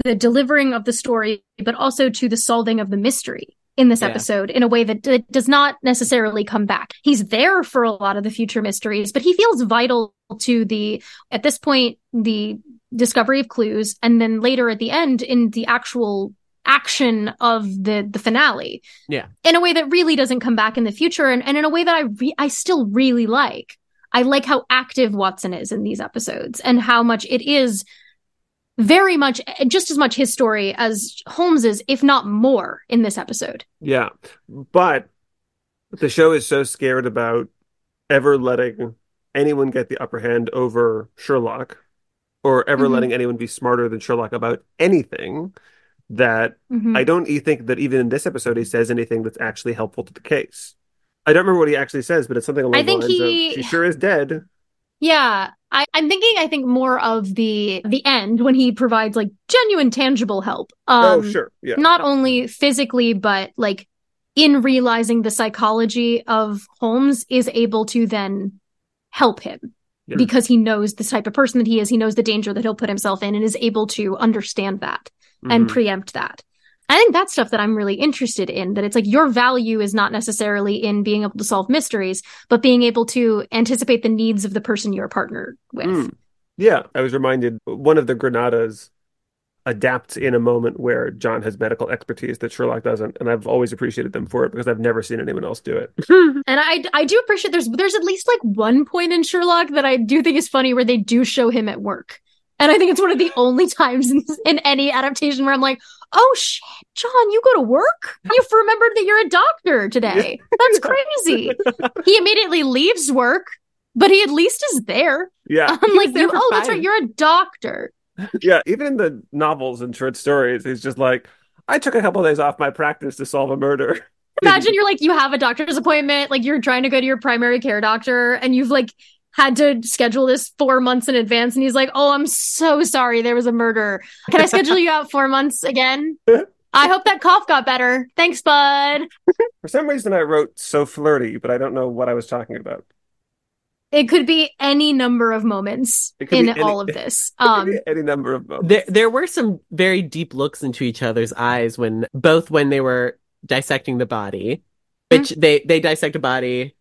Speaker 3: the delivering of the story, but also to the solving of the mystery in this
Speaker 2: Yeah.
Speaker 3: episode in a way that d- does not necessarily come back. He's there for a lot of the future mysteries, but he feels vital to the at this point the discovery of clues and then later at the end in the actual action of the the finale.
Speaker 2: Yeah.
Speaker 3: In a way that really doesn't come back in the future and, and in a way that I re- I still really like. I like how active Watson is in these episodes and how much it is very much just as much his story as Holmes's, if not more, in this episode.
Speaker 1: Yeah, but the show is so scared about ever letting anyone get the upper hand over Sherlock or ever
Speaker 3: Mhm.
Speaker 1: letting anyone be smarter than Sherlock about anything that
Speaker 3: Mhm.
Speaker 1: I don't think that even in this episode he says anything that's actually helpful to the case. I don't remember what he actually says, but it's something along
Speaker 3: I
Speaker 1: the
Speaker 3: think
Speaker 1: lines
Speaker 3: he-
Speaker 1: of "She sure is dead."
Speaker 3: Yeah, I, I'm thinking. I think more of the the end when he provides like genuine, tangible help. Um,
Speaker 1: oh, sure, yeah,
Speaker 3: not only physically, but like in realizing the psychology of Holmes is able to then help him
Speaker 1: Yeah.
Speaker 3: because he knows the type of person that he is. He knows the danger that he'll put himself in and is able to understand that and
Speaker 1: Mhm.
Speaker 3: preempt that. I think that's stuff that I'm really interested in. That it's like your value is not necessarily in being able to solve mysteries, but being able to anticipate the needs of the person you're partnered with.
Speaker 1: Mm. Yeah, I was reminded one of the Granadas adapts in a moment where John has medical expertise that Sherlock doesn't, and I've always appreciated them for it because I've never seen anyone else do it.
Speaker 3: And I I do appreciate there's there's at least like one point in Sherlock that I do think is funny where they do show him at work. And I think it's one of the only times in, in any adaptation where I'm like, oh shit, John, you go to work? You've remembered that you're a doctor today. That's crazy. he immediately leaves work, but he at least is there.
Speaker 1: Yeah,
Speaker 3: I'm
Speaker 2: He
Speaker 3: like, you,
Speaker 2: for
Speaker 3: oh, that's right, you're a doctor.
Speaker 1: yeah. Even in the novels and short stories, he's just like, I took a couple of days off my practice to solve a murder.
Speaker 3: Imagine you're like, you have a doctor's appointment, like you're trying to go to your primary care doctor, and you've like had to schedule this four months in advance. And he's like, Oh, I'm so sorry. There was a murder. Can I schedule you out four months again? I hope that cough got better. Thanks, bud.
Speaker 1: For some reason, I wrote so flirty, but I don't know what I was talking about.
Speaker 3: It could be any number of moments in
Speaker 1: any-
Speaker 3: all of this. Um,
Speaker 1: any number of moments.
Speaker 2: There, there were some very deep looks into each other's eyes when both when they were dissecting the body, which they they dissect a body.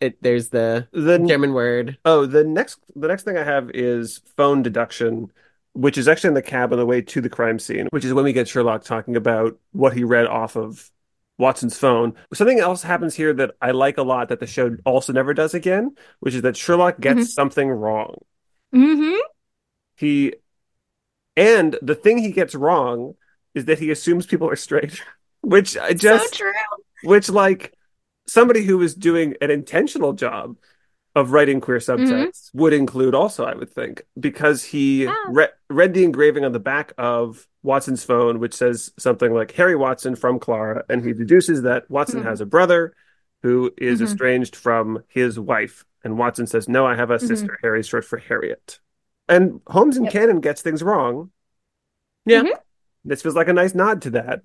Speaker 2: It there's the
Speaker 1: The
Speaker 2: German word.
Speaker 1: Oh, the next the next thing I have is phone deduction, which is actually in the cab on the way to the crime scene, which is when we get Sherlock talking about what he read off of Watson's phone. Something else happens here that I like a lot that the show also never does again, which is that Sherlock gets
Speaker 3: Mhm.
Speaker 1: something wrong.
Speaker 3: mhm.
Speaker 1: He and the thing he gets wrong is that he assumes people are straight, which I just
Speaker 3: so true.
Speaker 1: which like somebody who was doing an intentional job of writing queer subtext would include also, I would think, because he
Speaker 3: Yeah.
Speaker 1: re- read the engraving on the back of Watson's phone, which says something like Harry Watson from Clara, and he deduces that Watson
Speaker 3: Mhm.
Speaker 1: has a brother who is
Speaker 3: Mhm.
Speaker 1: estranged from his wife. And Watson says, No, I have a
Speaker 3: Mhm.
Speaker 1: sister. Harry's short for Harriet. And Holmes and
Speaker 3: Yep.
Speaker 1: Canon gets things wrong.
Speaker 2: Yeah.
Speaker 3: Mhm.
Speaker 1: This feels like a nice nod to that.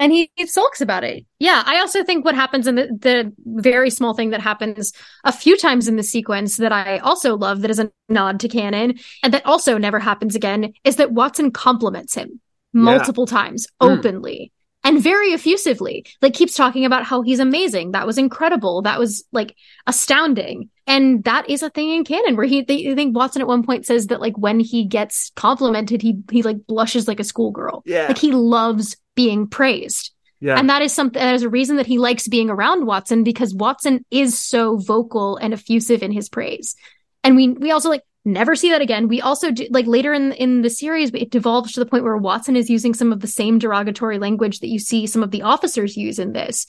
Speaker 3: And he, he sulks about it. Yeah, I also think what happens in the, the very small thing that happens a few times in the sequence that I also love that is a nod to canon and that also never happens again is that Watson compliments him multiple times
Speaker 2: Hmm.
Speaker 3: openly and very effusively. Like keeps talking about how he's amazing. That was incredible. That was like astounding. And that is a thing in canon where he they, I think Watson at one point says that like when he gets complimented he he like blushes like a schoolgirl.
Speaker 1: Yeah.
Speaker 3: Like he loves being praised.
Speaker 1: Yeah.
Speaker 3: And that is something that is a reason that he likes being around Watson because Watson is so vocal and effusive in his praise. And we we also like never see that again. We also do like later in in the series it devolves to the point where Watson is using some of the same derogatory language that you see some of the officers use in this.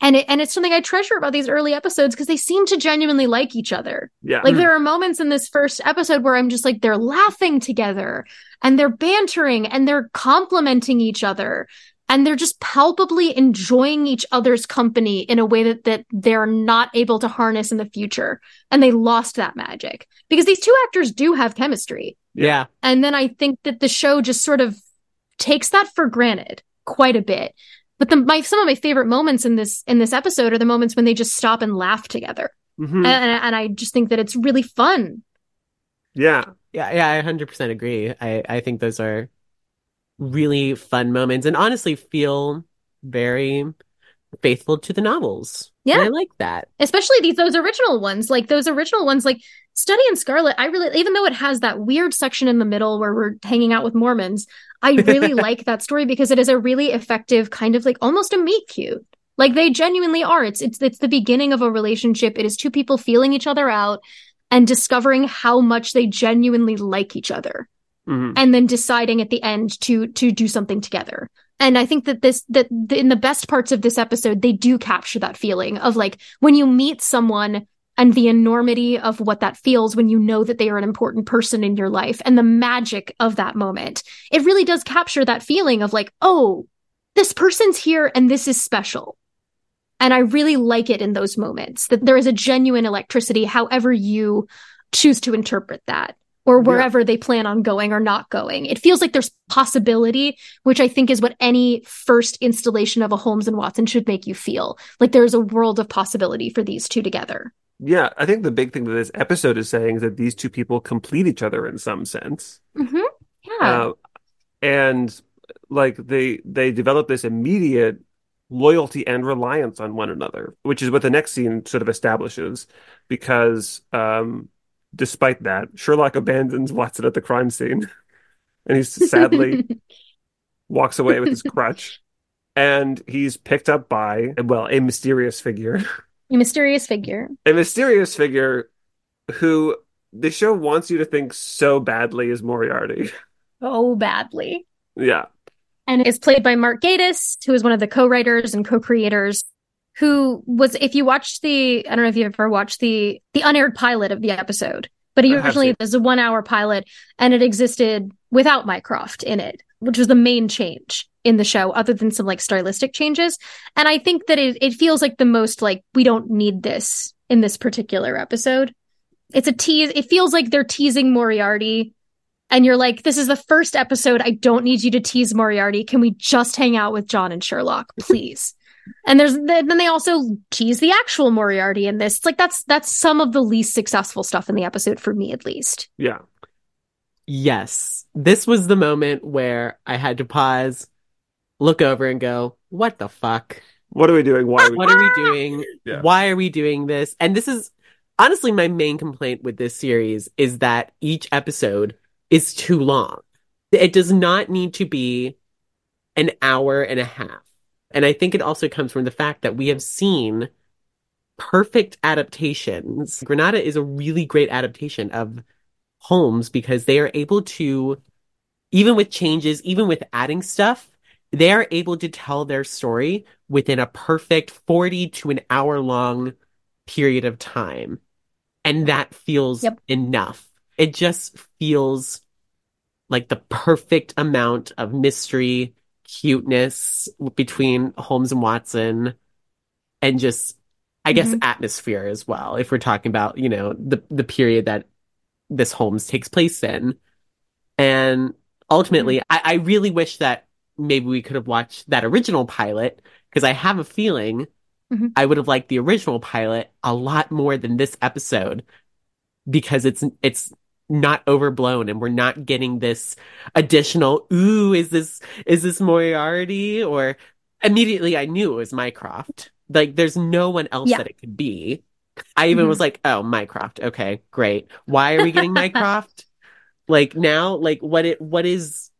Speaker 3: And it, and it's something I treasure about these early episodes because they seem to genuinely like each other.
Speaker 1: yeah.
Speaker 3: Like mm-hmm. there are moments in this first episode where I'm just like they're laughing together and they're bantering and they're complimenting each other and they're just palpably enjoying each other's company in a way that that they're not able to harness in the future and they lost that magic because these two actors do have chemistry
Speaker 2: Yeah.
Speaker 3: and then I think that the show just sort of takes that for granted quite a bit. But the my some of my favorite moments in this in this episode are the moments when they just stop and laugh together,
Speaker 1: Mhm.
Speaker 3: and, and I just think that it's really fun.
Speaker 1: yeah.
Speaker 2: Yeah, yeah, I 100% agree. I, I think those are really fun moments and honestly feel very faithful to the novels.
Speaker 3: Yeah.
Speaker 2: And I like that.
Speaker 3: especially these those original ones like those original ones like study in scarlet i really even though it has that weird section in the middle where we're hanging out with mormons i really like that story because it is a really effective kind of like almost a meet cute. Like they genuinely are. It's it's it's the beginning of a relationship. It is two people feeling each other out and discovering how much they genuinely like each other
Speaker 1: Mhm.
Speaker 3: and then deciding at the end to to do something together. And i think that this that the, in the best parts of this episode they do capture that feeling of like when you meet someone and the enormity of what that feels when you know that they are an important person in your life and the magic of that moment it really does capture that feeling of like oh this person's here and this is special and i really like it in those moments that there is a genuine electricity however you choose to interpret that or
Speaker 1: Yeah.
Speaker 3: wherever they plan on going or not going. It feels like there's possibility, which I think is what any first installation of a Holmes and Watson should make you feel. Like there's a world of possibility for these two together.
Speaker 1: Yeah. I think the big thing that this episode is saying is that these two people complete each other in some sense.
Speaker 3: Mm-hmm. Yeah.
Speaker 1: Uh, and like they they develop this immediate loyalty and reliance on one another, which is what the next scene sort of establishes. Because um, despite that, Sherlock abandons Watson at the crime scene, and he sadly walks away with his crutch. And he's picked up by, well, a mysterious figure.
Speaker 3: a mysterious figure.
Speaker 1: A mysterious figure who the show wants you to think so badly is Moriarty.
Speaker 3: Oh, badly.
Speaker 1: Yeah.
Speaker 3: and is played by Mark Gatiss, who is one of the co-writers and co-creators. Who was, if you watched the, I don't know if you've ever watched the the unaired pilot of the episode, but he originally was a one-hour pilot, and it existed without Mycroft in it, which was the main change in the show, other than some like stylistic changes. And I think that it it feels like the most like we don't need this in this particular episode. It's a tease. It feels like they're teasing Moriarty and you're like, this is the first episode. I don't need you to tease Moriarty. Can we just hang out with John and Sherlock, please? and there's then they also tease the actual Moriarty in this. It's like that's that's some of the least successful stuff in the episode for me, at least.
Speaker 1: Yeah.
Speaker 2: Yes. This was the moment where I had to pause, look over and go, what the fuck?
Speaker 1: What are we doing? Why are we
Speaker 2: What are we ah! doing?
Speaker 1: Yeah.
Speaker 2: Why are we doing this? And this is honestly my main complaint with this series is that each episode is too long. It does not need to be an hour and a half. And I think it also comes from the fact that we have seen perfect adaptations. Granada is a really great adaptation of Holmes because they are able to, even with changes, even with adding stuff, they are able to tell their story within a perfect 40 to an hour long period of time. And that feels
Speaker 3: Yep.
Speaker 2: enough. It just feels like the perfect amount of mystery, cuteness between Holmes and Watson, and just, I guess,
Speaker 3: Mhm.
Speaker 2: atmosphere as well. If we're talking about, you know, the the period that this Holmes takes place in. And ultimately, I, I really wish that maybe we could have watched that original pilot because I have a feeling
Speaker 3: Mhm.
Speaker 2: I would have liked the original pilot a lot more than this episode because it's it's not overblown and we're not getting this additional ooh is this is this Moriarty or immediately I knew it was Mycroft like there's no one else
Speaker 3: Yeah.
Speaker 2: that it could be I even was mm-hmm. like oh Mycroft okay great why are we getting Mycroft like now like what it what is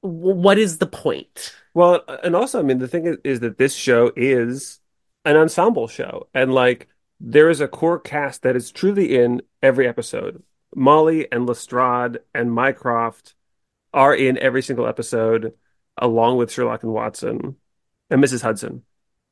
Speaker 2: what is the point
Speaker 1: Well, and also, I mean, the thing is, is that this show is an ensemble show, and like there is a core cast that is truly in every episode. Molly and Lestrade and Mycroft are in every single episode, along with Sherlock and Watson and Mrs. Hudson.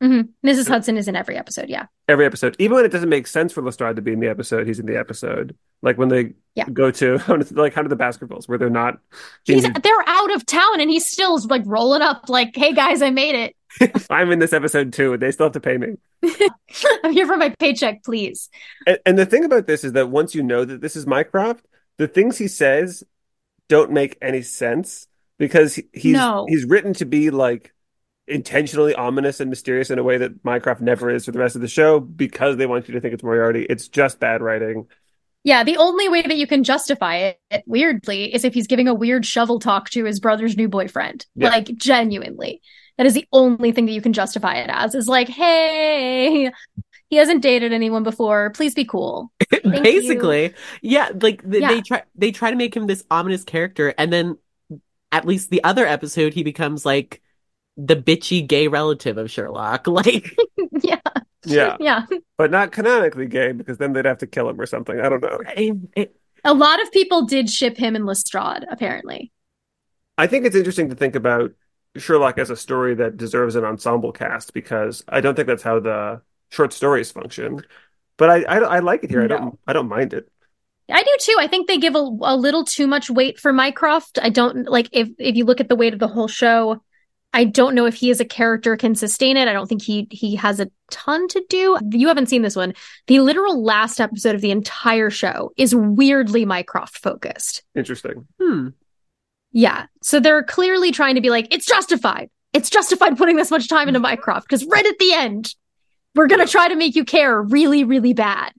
Speaker 3: Hmm Mrs. Hudson is in every episode. Yeah.
Speaker 1: Every episode, even when it doesn't make sense for Lestrade to be in the episode, he's in the episode. Like when they
Speaker 3: Yeah.
Speaker 1: go to like Hound of the Baskervilles where they're not.
Speaker 3: He's they're out of town and he's still like rolling up like, "Hey guys, I made it.
Speaker 1: I'm in this episode too, they still have to pay me.
Speaker 3: I'm here for my paycheck, please."
Speaker 1: And, and the thing about this is that once you know that this is Mycroft, the things he says don't make any sense because he's
Speaker 3: No.
Speaker 1: he's written to be like intentionally ominous and mysterious in a way that Mycroft never is for the rest of the show because they want you to think it's Moriarty. It's just bad writing.
Speaker 3: Yeah, the only way that you can justify it, weirdly, is if he's giving a weird shovel talk to his brother's new boyfriend.
Speaker 1: Yeah.
Speaker 3: Like, genuinely. That is the only thing that you can justify it as, is like, hey, he hasn't dated anyone before. Please be cool.
Speaker 2: Basically yeah like th-
Speaker 3: Yeah.
Speaker 2: they try they try to make him this ominous character and then at least the other episode he becomes like the bitchy gay relative of Sherlock like
Speaker 3: yeah,
Speaker 1: Yeah,
Speaker 3: yeah.
Speaker 1: but not canonically gay because then they'd have to kill him or something. I don't know.
Speaker 2: it- it-
Speaker 3: A lot of people did ship him and Lestrade, apparently.
Speaker 1: I think it's interesting to think about Sherlock as a story that deserves an ensemble cast because I don't think that's how the short stories function. But I I, I like it here. I don't I don't mind it.
Speaker 3: I do too. I think they give a, a little too much weight for Mycroft. I don't like if if you look at the weight of the whole show. I don't know if he as a character can sustain it. I don't think he he has a ton to do. You haven't seen this one. The literal last episode of the entire show is weirdly Mycroft focused.
Speaker 1: Interesting.
Speaker 2: hmm
Speaker 3: Yeah. So they're clearly trying to be like, it's justified. It's justified putting this much time into Mycroft because right at the end, we're going to try to make you care really, really bad.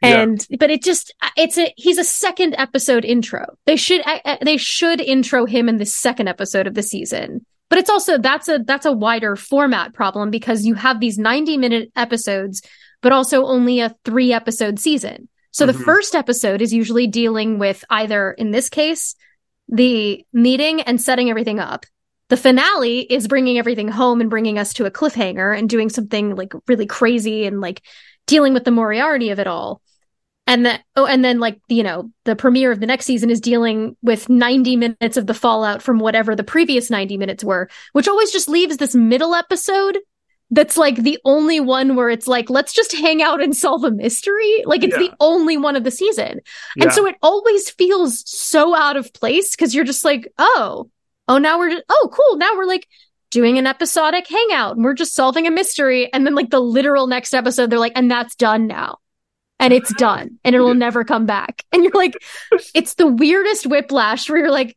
Speaker 1: Yeah.
Speaker 3: And, but it just, it's a, he's a second episode intro. They should, I- I- they should intro him in the second episode of the season. But it's also, that's a, that's a wider format problem because you have these 90 minute episodes, but also only a three episode season. So the
Speaker 1: Mhm.
Speaker 3: first episode is usually dealing with either, in this case, the meeting and setting everything up. The finale is bringing everything home and bringing us to a cliffhanger and doing something like really crazy and like dealing with the Moriarty of it all. And that, oh, and then like, you know, the premiere of the next season is dealing with 90 minutes of the fallout from whatever the previous 90 minutes were, which always just leaves this middle episode that's like the only one where it's like, let's just hang out and solve a mystery. Like it's
Speaker 1: Yeah.
Speaker 3: the only one of the season.
Speaker 1: Yeah.
Speaker 3: And so it always feels so out of place because you're just like, oh, oh, now we're just, oh, cool. Now we're like doing an episodic hangout and we're just solving a mystery. And then, like, the literal next episode, they're like, and that's done now. And it's done and it will never come back. And you're like, it's the weirdest whiplash where you're like,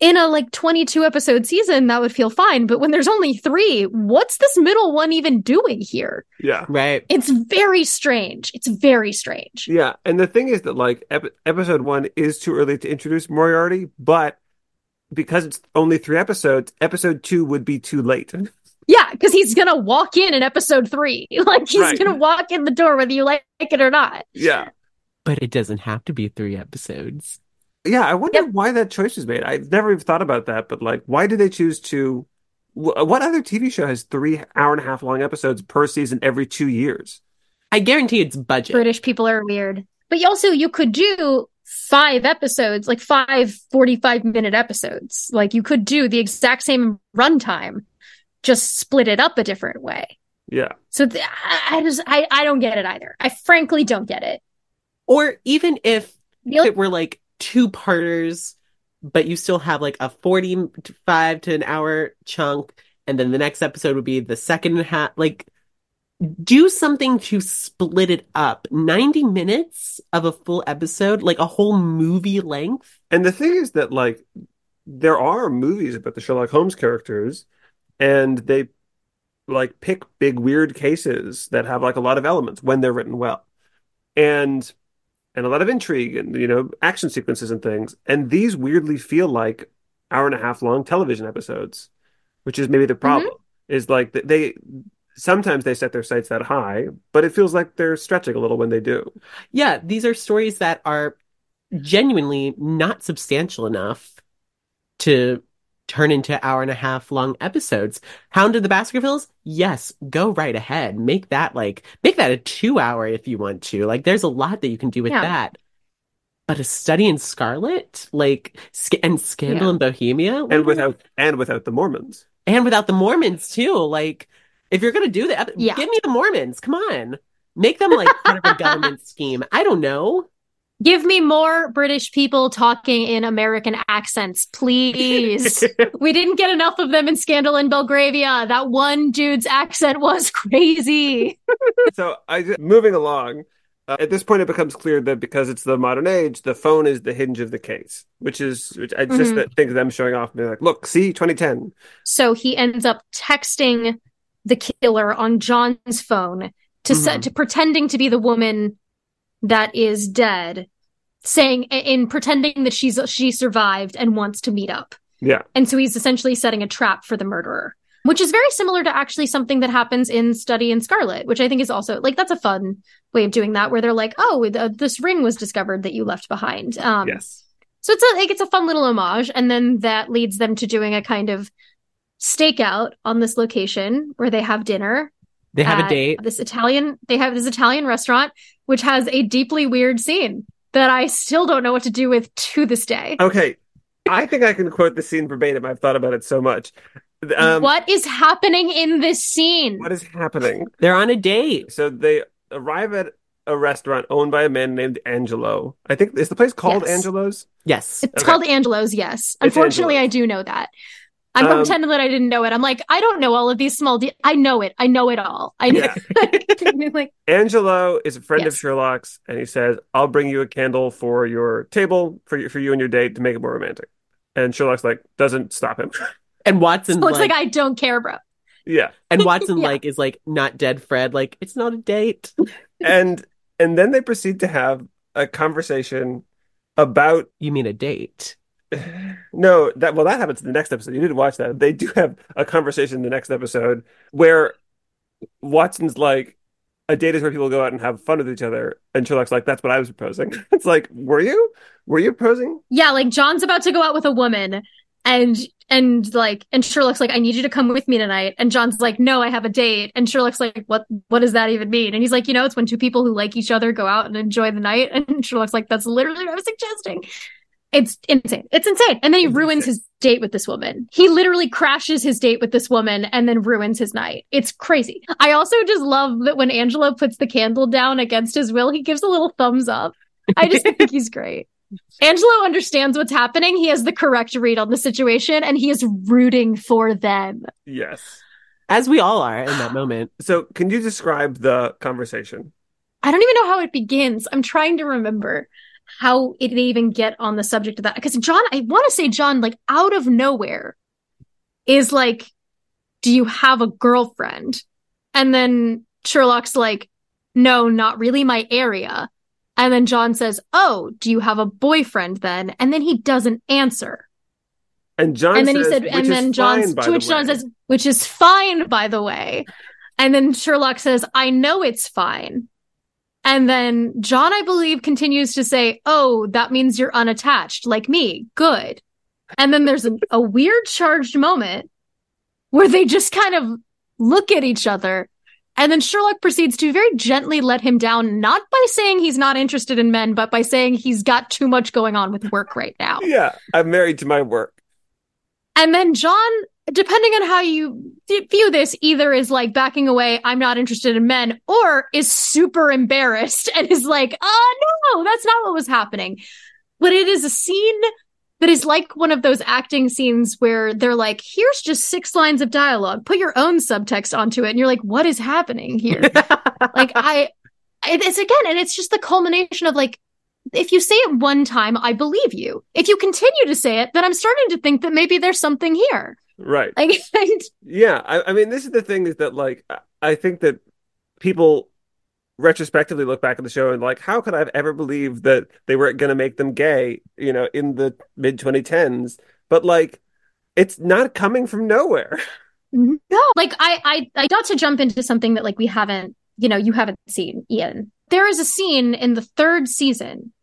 Speaker 3: in a like 22 episode season, that would feel fine. But when there's only three, what's this middle one even doing here?
Speaker 1: yeah.
Speaker 2: right
Speaker 3: It's very strange. It's very strange.
Speaker 1: Yeah, and the thing is that like ep- episode one is too early to introduce Moriarty, but because it's only three episodes, episode two would be too late.
Speaker 3: Yeah, because he's gonna walk in in episode three. Like he's
Speaker 1: Right.
Speaker 3: gonna walk in the door whether you like it or not.
Speaker 1: Yeah,
Speaker 2: but it doesn't have to be three episodes
Speaker 1: yeah. I wonder
Speaker 3: Yep.
Speaker 1: why that choice was made. I've never even thought about that, but like, why did they choose to? What other TV show has three hour and a half long episodes per season every two years?
Speaker 2: I guarantee it's budget
Speaker 3: British people are weird. But you also you could do five episodes, like five 45 minute episodes. Like you could do the exact same runtime, just split it up a different way.
Speaker 1: Yeah,
Speaker 3: So th- I, I just I, I don't get it either. I frankly don't get it.
Speaker 2: Or even if
Speaker 3: The only-
Speaker 2: it were like two parters, but you still have like a 45 to an hour chunk, and then the next episode would be the second half. Like, do something to split it up. 90 minutes of a full episode, like a whole movie length.
Speaker 1: And the thing is that like there are movies about the Sherlock Holmes characters, and they like pick big weird cases that have like a lot of elements when they're written well, and and a lot of intrigue and you know action sequences and things. And these weirdly feel like hour and a half long television episodes, which is maybe the mm-hmm. problem. Is like they sometimes they set their sights that high, but it feels like they're stretching a little when they do.
Speaker 2: Yeah, these are stories that are genuinely not substantial enough to turn into hour and a half long episodes. Hound of the Baskervilles? Yes, go right ahead. Make that like make that a 2 hour if you want to. Like there's a lot that you can do with
Speaker 3: Yeah.
Speaker 2: that. But a study in Scarlet, like sc- and Scandal
Speaker 3: Yeah.
Speaker 2: in Bohemia,
Speaker 1: And without and without the Mormons.
Speaker 2: and without the Mormons too. Like if you're going to do that,
Speaker 3: Yeah.
Speaker 2: give me the Mormons. Come on. Make them like part of a government scheme. I don't know.
Speaker 3: Give me more British people talking in American accents, please. we didn't get enough of them in Scandal in Belgravia. That one dude's accent was crazy.
Speaker 1: so I moving along. Uh, at this point, it becomes clear that because it's the modern age, the phone is the hinge of the case, which is which I just
Speaker 3: Mhm.
Speaker 1: think of them showing off and being like, "Look, see, 2010."
Speaker 3: So he ends up texting the killer on John's phone to set
Speaker 2: Mhm.
Speaker 3: to pretending to be the woman that is dead, saying in pretending that she's she survived and wants to meet up.
Speaker 1: Yeah,
Speaker 3: And so he's essentially setting a trap for the murderer, which is very similar to actually something that happens in Study in Scarlet, which I think is also like that's a fun way of doing that, where they're like, "Oh, th- this ring was discovered that you left behind." Um,
Speaker 1: yes,
Speaker 3: So it's a like it's a fun little homage, and then that leads them to doing a kind of stakeout on this location where they have dinner.
Speaker 2: They have a date.
Speaker 3: This Italian, they have this Italian restaurant, which has a deeply weird scene that I still don't know what to do with to this day.
Speaker 1: okay. I think I can quote the scene verbatim. I've thought about it so much. Um,
Speaker 3: what is happening in this scene?
Speaker 1: what is happening?
Speaker 2: They're on a date.
Speaker 1: So they arrive at a restaurant owned by a man named Angelo. I think is the place called
Speaker 3: Yes.
Speaker 1: Angelo's.
Speaker 2: Yes.
Speaker 3: It's
Speaker 1: Okay.
Speaker 3: called Angelo's, yes. Unfortunately,
Speaker 1: Angelo's.
Speaker 3: I do know that. I'm
Speaker 1: Um,
Speaker 3: pretending that I didn't know it. I'm like, I don't know all of these small. De- I know it. I know it all. I know.
Speaker 1: Yeah.
Speaker 3: like,
Speaker 1: Angelo is a friend of Sherlock's, and he says, "I'll bring you a candle for your table for you, for you and your date to make it more romantic." And Sherlock's like, doesn't stop him.
Speaker 2: And Watson
Speaker 3: looks
Speaker 2: like,
Speaker 3: like I don't care, bro.
Speaker 1: yeah,
Speaker 2: and Watson
Speaker 3: Yeah.
Speaker 2: like is like not dead Fred. Like it's not a date.
Speaker 1: and and then they proceed to have a conversation about
Speaker 2: You mean a date?
Speaker 1: No that well that happens in the next episode. You didn't watch that. They do have a conversation in the next episode where Watson's like. A date is where people go out and have fun with each other, and Sherlock's like, "That's what I was proposing." It's like, were you? Were you proposing?
Speaker 3: Yeah, like John's about to go out with a woman, and and like and Sherlock's like, I need you to come with me tonight. And John's like, No, I have a date. And Sherlock's like, What what does that even mean? And he's like, you know, it's when two people who like each other go out and enjoy the night. And Sherlock's like, That's literally what I was suggesting. It's insane. It's insane. And then he
Speaker 1: It's
Speaker 3: ruins
Speaker 1: insane.
Speaker 3: his date with this woman. He literally crashes his date with this woman and then ruins his night. It's crazy. I also just love that when Angelo puts the candle down against his will, he gives a little thumbs up. I just think he's great. Angelo understands what's happening. He has the correct read on the situation and he is rooting for them.
Speaker 1: Yes.
Speaker 2: As we all are in that moment.
Speaker 1: So, can you describe the conversation?
Speaker 3: I don't even know how it begins. I'm trying to remember how it they even get on the subject of that. Because John, I want to say John, like out of nowhere, is like, Do you have a girlfriend? And then Sherlock's like, No, not really my area. And then John says, Oh, do you have a boyfriend then? And then he doesn't answer.
Speaker 1: And John
Speaker 3: and then
Speaker 1: says,
Speaker 3: he said, and then
Speaker 1: John
Speaker 3: to
Speaker 1: the
Speaker 3: which John says, which is fine, by the way. And then Sherlock says, I know it's fine. And then John, I believe, continues to say, Oh, that means you're unattached, like me. Good. And then there's a, a weird charged moment where they just kind of look at each other. And then Sherlock proceeds to very gently let him down, not by saying he's not interested in men, but by saying he's got too much going on with work right now.
Speaker 1: Yeah, I'm married to my work.
Speaker 3: And then John depending on how you view this, either is like backing away, I'm not interested in men, or is super embarrassed and is like, oh no, that's not what was happening. But it is a scene that is like one of those acting scenes where they're like, here's just six lines of dialogue, put your own subtext onto it. And you're like, what is happening here? like, I, it's again, and it's just the culmination of like, if you say it one time, I believe you. If you continue to say it, then I'm starting to think that maybe there's something here.
Speaker 1: Right.
Speaker 3: Like,
Speaker 1: Yeah, I, I mean, this is the thing is that like I- I think that people retrospectively look back at the show and like, how could I have ever believed that they were going to make them gay, you know, in the mid 2010s? But like, it's not coming from nowhere.
Speaker 3: no, like I, I, I got to jump into something that like we haven't, you know, you haven't seen, Ian. There is a scene in the third season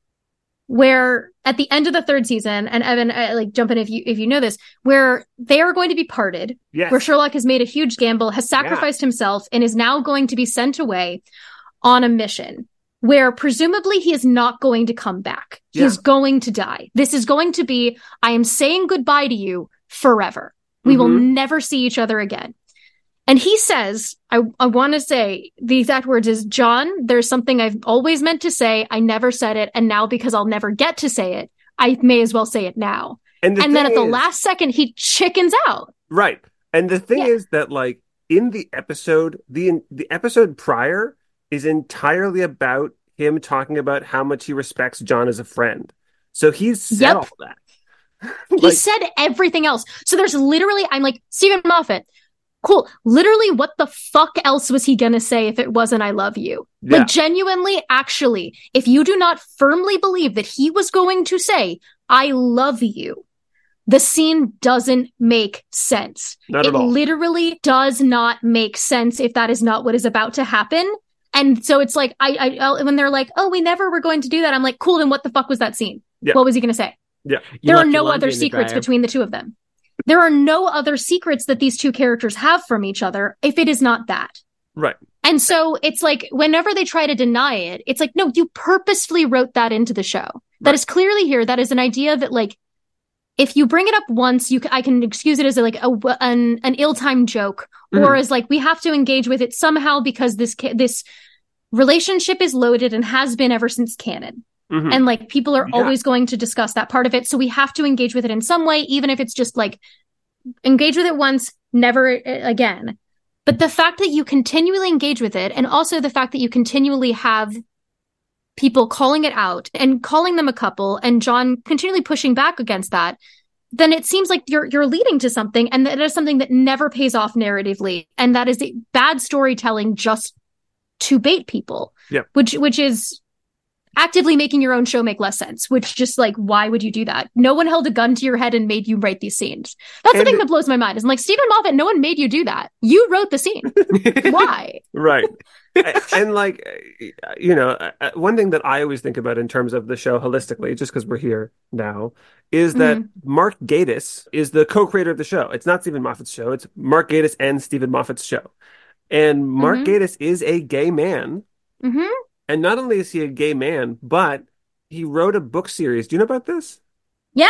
Speaker 3: where at the end of the third season, and Evan, uh, like jump in if you if you know this, where they are going to be parted,
Speaker 1: Yes.
Speaker 3: where Sherlock has made a huge gamble, has sacrificed himself, and is now going to be sent away on a mission where presumably he is not going to come back. He
Speaker 1: Yeah.
Speaker 3: is going to die. This is going to be, I am saying goodbye to you forever. We will
Speaker 1: Mhm.
Speaker 3: never see each other again. And he says, I, I want to say the exact words is, John, there's something I've always meant to say. I never said it. And now because I'll never get to say it, I may as well say it now.
Speaker 1: And, the
Speaker 3: and then at the
Speaker 1: is-
Speaker 3: last second, he chickens out.
Speaker 1: Right. And the thing
Speaker 3: Yeah.
Speaker 1: is that like in the episode, the the episode prior is entirely about him talking about how much he respects John as a friend. So he's said
Speaker 3: Yep.
Speaker 1: all that.
Speaker 3: He said everything else. So there's literally, I'm like, Steven Moffat, cool. Literally, what the fuck else was he going to say if it wasn't I love you?
Speaker 1: yeah.
Speaker 3: Like, genuinely, actually, if you do not firmly believe that he was going to say, I love you, the scene doesn't make sense.
Speaker 1: not
Speaker 3: it
Speaker 1: at all.
Speaker 3: literally does not make sense if that is not what is about to happen. And so it's like, I, I, when they're like, oh, we never were going to do that, I'm like, cool, then what the fuck was that scene?
Speaker 1: Yeah.
Speaker 3: What was he going to say?
Speaker 2: You
Speaker 3: there are no other secrets between the two of them. There are no other secrets that these two characters have from each other if it is not that.
Speaker 1: Right.
Speaker 3: And so it's like whenever they try to deny it, it's like, no, you purposefully wrote that into the show. That
Speaker 1: Right.
Speaker 3: is clearly here. That is an idea that like, if you bring it up once, you ca- I can excuse it as a, like a an an ill-timed joke,
Speaker 1: Mm-hmm.
Speaker 3: or as like we have to engage with it somehow because this this relationship is loaded and has been ever since canon
Speaker 1: Mhm.
Speaker 3: and like people are
Speaker 1: Yeah.
Speaker 3: always going to discuss that part of it so we have to engage with it in some way even if it's just like engage with it once never uh, again but the fact that you continually engage with it and also the fact that you continually have people calling it out and calling them a couple and John continually pushing back against that then it seems like you're you're leading to something and that is something that never pays off narratively and that is bad storytelling just to bait people
Speaker 1: Yep.
Speaker 3: which which is actively making your own show make less sense which just like why would you do that no one held a gun to your head and made you write these scenes that's the thing that blows my mind is I'm like Steven Moffat no one made you do that you wrote the scene why
Speaker 1: Right. And like you know, one thing that I always think about in terms of the show holistically, just because we're here now, is that Mark Gatiss is the co-creator of the show. It's not Steven Moffat's show; it's Mark Gatiss and Steven Moffat's show. And Mark
Speaker 3: Mhm.
Speaker 1: Gatiss is a gay man,
Speaker 3: hmm
Speaker 1: and not only is he a gay man, but he wrote a book series. Do you know about this?
Speaker 3: yeah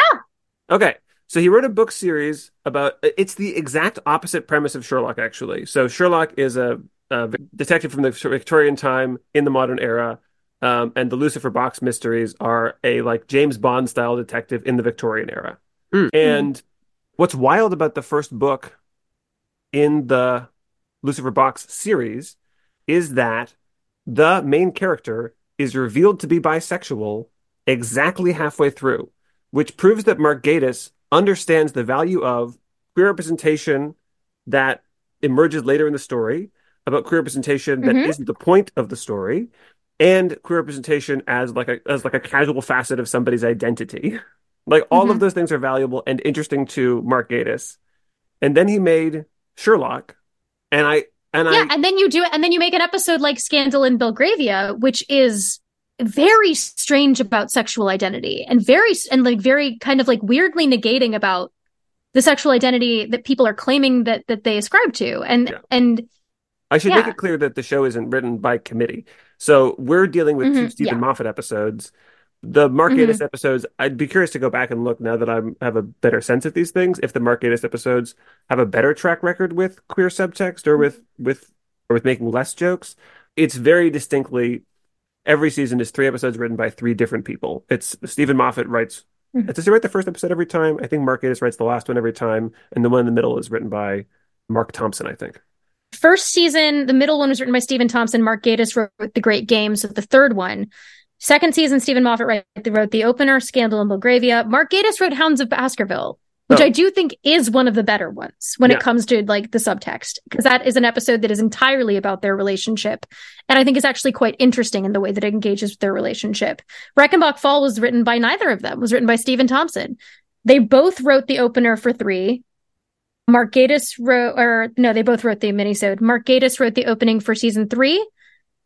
Speaker 1: Okay. So he wrote a book series about it's the exact opposite premise of Sherlock, actually. So Sherlock is a, a detective from the Victorian time in the modern era, um, and the Lucifer Box mysteries are a like James Bond style detective in the Victorian era.
Speaker 2: Mm.
Speaker 1: And what's wild about the first book in the Lucifer Box series is that the main character is revealed to be bisexual exactly halfway through, which proves that Mark Gatiss understands the value of queer representation that emerges later in the story, about queer representation that
Speaker 3: Mhm.
Speaker 1: not the point of the story, and queer representation as like a as like a casual facet of somebody's identity. Like all of
Speaker 3: Mhm.
Speaker 1: those things are valuable and interesting to Mark Gatiss. And then he made Sherlock, and I and
Speaker 3: yeah
Speaker 1: I
Speaker 3: and then you do it and then you make an episode like Scandal in Belgravia which is very strange about sexual identity and very and like very kind of like weirdly negating about the sexual identity that people are claiming that that they ascribe to and
Speaker 1: Yeah.
Speaker 3: and
Speaker 1: I should make it clear that the show isn't written by committee. So we're dealing with two
Speaker 3: Mhm,
Speaker 1: Steven
Speaker 3: yeah.
Speaker 1: Moffat episodes. The Mark Gatiss episodes, I'd be curious to go back and look now that I have a better sense of these things. If the Mark Gatiss episodes have a better track record with queer subtext or with with or with making less jokes, it's very distinctly every season is three episodes written by three different people. It's Steven Moffat writes.
Speaker 3: Mhm.
Speaker 1: Does he write the first episode every time? I think Mark Gatiss writes the last one every time, and the one in the middle is written by Mark Thompson. I think.
Speaker 3: First season, the middle one was written by Stephen Thompson. Mark Gatiss wrote The Great Games of the third one. Second season, Steven Moffat wrote, wrote the opener, Scandal in Belgravia. Mark Gatiss wrote Hounds of Baskerville, which
Speaker 1: Oh.
Speaker 3: I do think is one of the better ones when
Speaker 1: Yeah.
Speaker 3: it comes to like the subtext, because that is an episode that is entirely about their relationship. And I think is actually quite interesting in the way that it engages with their relationship. Reichenbach Fall was written by neither of them, was written by Stephen Thompson. They both wrote the opener for three. Mark Gatiss wrote, or no, they both wrote the minisode. Mark Gatiss wrote the opening for season three.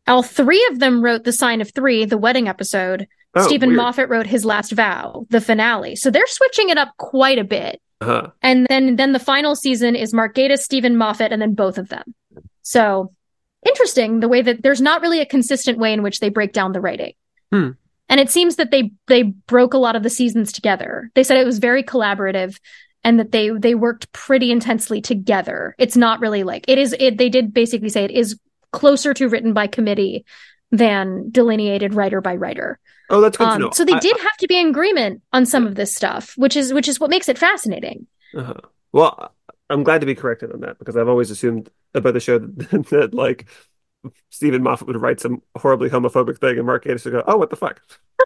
Speaker 3: All three of them wrote the Sign of Three, the wedding episode.
Speaker 1: Oh,
Speaker 3: Stephen
Speaker 1: weird.
Speaker 3: Moffat wrote his last vow, the finale. So they're switching it up quite a bit.
Speaker 1: Uh-huh.
Speaker 3: And then then the final season is Mark Gatiss, Steven Moffat, and then both of them. So interesting the way that there's not really a consistent way in which they break down the writing.
Speaker 2: Hmm.
Speaker 3: And it seems that they they broke a lot of the seasons together. They said it was very collaborative and that they they worked pretty intensely together. It's not really like it is it they did basically say it is closer to written by committee than delineated writer by writer.
Speaker 1: Oh, that's good to
Speaker 3: Um,
Speaker 1: know.
Speaker 3: so they
Speaker 1: I-
Speaker 3: did have to be in agreement on some of this stuff, which is which is what makes it fascinating.
Speaker 1: Uh-huh. Well, I'm glad to be corrected on that because I've always assumed about the show that, that like Steven Moffat would write some horribly homophobic thing and Mark Gatiss would go, "Oh, what the fuck?"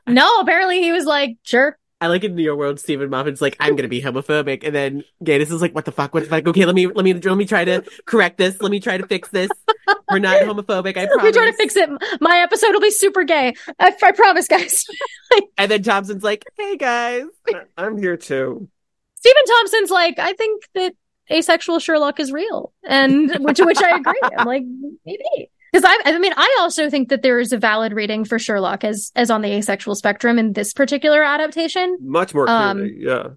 Speaker 3: No, apparently he was like, sure.
Speaker 2: I like in your world, Steven Moffat's like, I'm gonna be homophobic, and then Gatiss is like, what the fuck? What the fuck? Okay, let me let me let me try to correct this. Let me try to fix this. We're not homophobic. I
Speaker 3: Let me
Speaker 2: promise.
Speaker 3: try to fix it. My episode will be super gay. I, I promise, guys.
Speaker 2: And then Thompson's like, hey guys.
Speaker 1: I- I'm here too.
Speaker 3: Stephen Thompson's like, I think that asexual Sherlock is real, and which which I agree. I'm like, maybe because I I mean I also think that there is a valid reading for Sherlock as as on the asexual spectrum in this particular adaptation.
Speaker 1: Much more
Speaker 3: Um,
Speaker 1: clearly, yeah.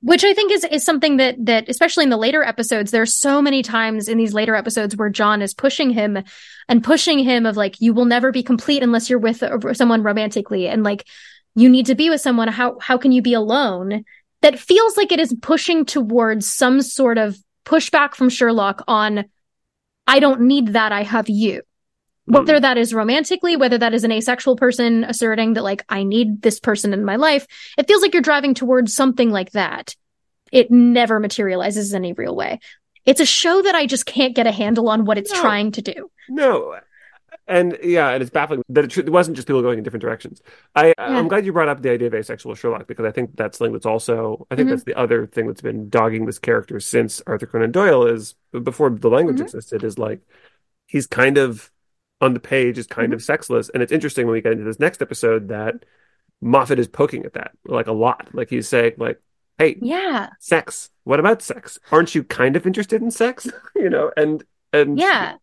Speaker 3: which I think is is something that that especially in the later episodes, there's so many times in these later episodes where John is pushing him and pushing him of like you will never be complete unless you're with uh, someone romantically, and like you need to be with someone. How how can you be alone? That feels like it is pushing towards some sort of pushback from Sherlock on I don't need that, I have you. Whether hmm. that is romantically, whether that is an asexual person asserting that, like, I need this person in my life, it feels like you're driving towards something like that. It never materializes in any real way. It's a show that I just can't get a handle on what it's
Speaker 1: No.
Speaker 3: trying to do.
Speaker 1: No, and yeah, and it's baffling that it, it wasn't just people going in different directions. I I'm glad you brought up the idea of asexual Sherlock because I think that's something that's also I think
Speaker 3: Mhm.
Speaker 1: that's the other thing that's been dogging this character since Arthur Conan Doyle is before the language
Speaker 3: Mhm.
Speaker 1: existed is like he's kind of on the page is kind of sexless, and it's interesting when we get into this next episode that Moffat is poking at that like a lot, like he's saying like, hey,
Speaker 3: Yeah.
Speaker 1: sex. What about sex? Aren't you kind of interested in sex? you know, and and
Speaker 3: Yeah.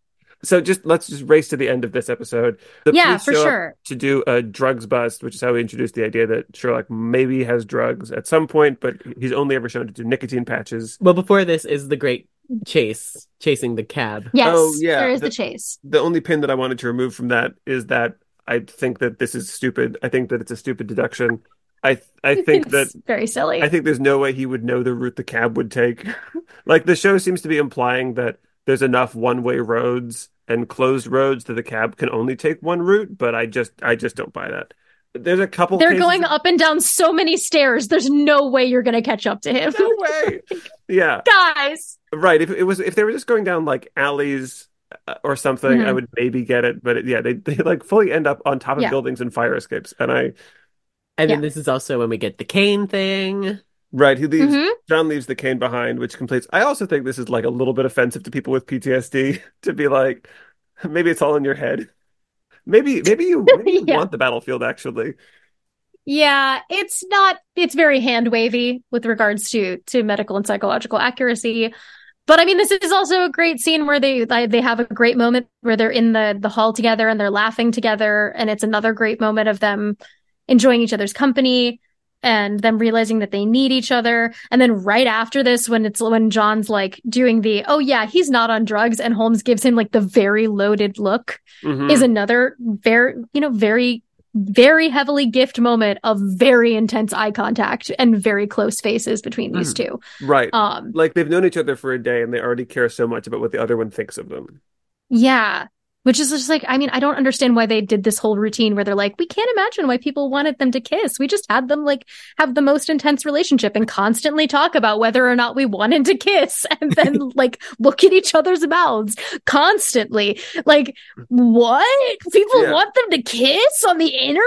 Speaker 1: So just let's just race to the end of this episode. The
Speaker 3: Yeah, for
Speaker 1: show up
Speaker 3: sure.
Speaker 1: To do a drugs bust, which is how we introduced the idea that Sherlock maybe has drugs at some point, but he's only ever shown to do nicotine patches.
Speaker 2: Well, before this is the great chase, chasing the cab.
Speaker 3: Yes.
Speaker 1: Oh, yeah,
Speaker 3: There is
Speaker 1: the-
Speaker 3: the chase.
Speaker 1: The only pin that I wanted to remove from that is that I think that this is stupid. I think that it's a stupid deduction. I I think that
Speaker 3: very silly.
Speaker 1: I think there's no way he would know the route the cab would take. like the show seems to be implying that there's enough one-way roads and closed roads that the cab can only take one route, but I just I just don't buy that. There's a couple
Speaker 3: They're
Speaker 1: cases
Speaker 3: going
Speaker 1: of-
Speaker 3: up and down so many stairs. There's no way you're going to catch up to him.
Speaker 1: No way. Yeah,
Speaker 3: Guys.
Speaker 1: right. If it was if they were just going down like alleys uh, or something,
Speaker 3: Mhm.
Speaker 1: I would maybe get it, but it, yeah, they they like fully end up on top of
Speaker 3: Yeah.
Speaker 1: buildings and fire escapes. And I
Speaker 2: And then this is also when we get the cane thing.
Speaker 1: Right, he leaves
Speaker 3: Mhm.
Speaker 1: John leaves the cane behind, which completes. I also think this is like a little bit offensive to people with PTSD to be like, maybe it's all in your head. Maybe, maybe you, maybe you
Speaker 3: Yeah.
Speaker 1: want the battlefield actually.
Speaker 3: Yeah, it's not it's very hand wavy with regards to to medical and psychological accuracy. But I mean this is also a great scene where they they they have a great moment where they're in the the hall together and they're laughing together and it's another great moment of them enjoying each other's company and them realizing that they need each other. And then right after this when it's when John's like doing the oh yeah, he's not on drugs and Holmes gives him like the very loaded look
Speaker 1: Mhm.
Speaker 3: is another very you know very very heavily gift moment of very intense eye contact and very close faces between these two.
Speaker 1: Right.
Speaker 3: Um,
Speaker 1: like they've known each other for a day and they already care so much about what the other one thinks of them.
Speaker 3: yeah. Which is just like, I mean, I don't understand why they did this whole routine where they're like, we can't imagine why people wanted them to kiss. We just had them like have the most intense relationship and constantly talk about whether or not we wanted to kiss and then like look at each other's mouths constantly. Like, what? People
Speaker 1: Yeah.
Speaker 3: want them to kiss on the internet?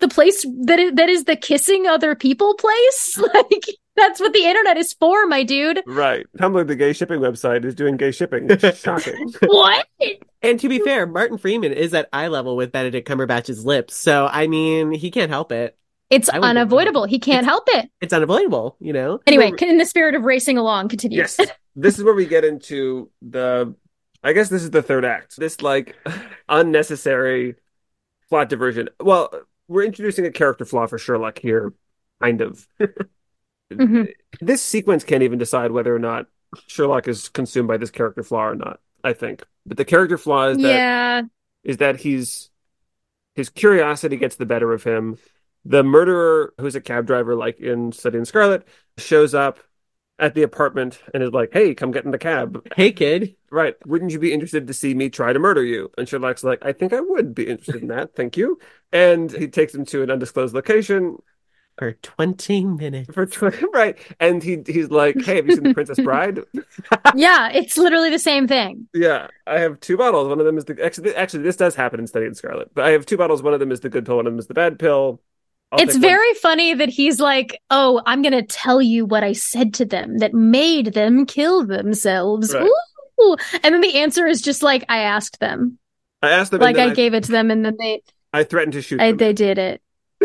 Speaker 3: The place that is, that is the kissing other people place? Like, that's what the internet is for, my dude.
Speaker 1: Right. Tumblr, the gay shipping website, is doing gay shipping. Shocking.
Speaker 3: What?
Speaker 2: And to be fair, Martin Freeman is at eye level with Benedict Cumberbatch's lips. So, I mean, he can't help it.
Speaker 3: It's unavoidable. He can't help it.
Speaker 2: It's unavoidable, you know?
Speaker 3: Anyway, in the spirit of racing along, continue.
Speaker 1: yes. This is where we get into the. I guess this is the third act. This like unnecessary plot diversion. Well, we're introducing a character flaw for Sherlock here, kind of.
Speaker 3: Mhm.
Speaker 1: This sequence can't even decide whether or not Sherlock is consumed by this character flaw or not. I think, but the character flaw is that
Speaker 3: Yeah.
Speaker 1: is that he's his curiosity gets the better of him. The murderer, who's a cab driver, like in Study in Scarlet, shows up at the apartment and is like, "Hey, come get in the cab."
Speaker 2: Hey, kid.
Speaker 1: Right? Wouldn't you be interested to see me try to murder you? And Sherlock's like, "I think I would be interested in that. Thank you." And he takes him to an undisclosed location
Speaker 2: For 20 minutes.
Speaker 1: for tw- right. And he he's like, "Hey, have you seen The Princess Bride?"
Speaker 3: Yeah, it's literally the same thing.
Speaker 1: Yeah, I have two bottles. One of them is the actually, actually this does happen in Study in Scarlet, but I have two bottles. One of them is the good pill. One of them is the bad pill. I'll
Speaker 3: it's
Speaker 1: take one.
Speaker 3: very funny that he's like, "Oh, I'm going to tell you what I said to them that made them kill themselves."
Speaker 1: Right.
Speaker 3: Ooh. And then the answer is just like, "I asked them."
Speaker 1: I asked them,
Speaker 3: Like
Speaker 1: and then
Speaker 3: I
Speaker 1: I,
Speaker 3: gave it to them and then they
Speaker 1: I threatened to shoot
Speaker 3: I,
Speaker 1: them.
Speaker 3: they did it.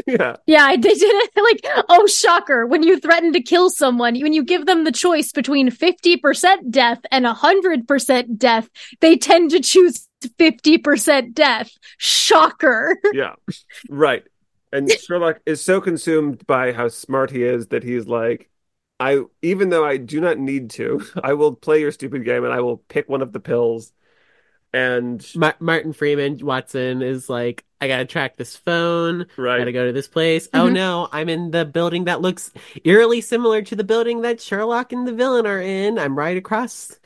Speaker 1: Yeah,
Speaker 3: Yeah, they did it. Like, oh, shocker. When you threaten to kill someone, when you give them the choice between 50% death and 100% death, they tend to choose 50% death. Shocker.
Speaker 1: yeah, right. And Sherlock is so consumed by how smart he is that he's like, I even though I do not need to, I will play your stupid game and I will pick one of the pills. And
Speaker 2: Ma- Martin Freeman, Watson, is like, I gotta track this phone.
Speaker 1: right, I
Speaker 2: Gotta go to this place. Oh
Speaker 3: Mhm.
Speaker 2: no, I'm in the building that looks eerily similar to the building that Sherlock and the villain are in. I'm right across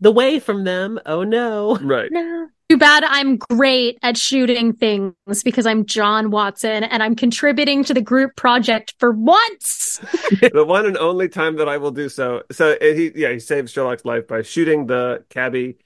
Speaker 2: the way from them. Oh no.
Speaker 1: right.
Speaker 3: No. Too bad I'm great at shooting things because I'm John Watson and I'm contributing to the group project for once.
Speaker 1: the one and only time that I will do so. So uh, he, yeah, he saves Sherlock's life by shooting the cabbie.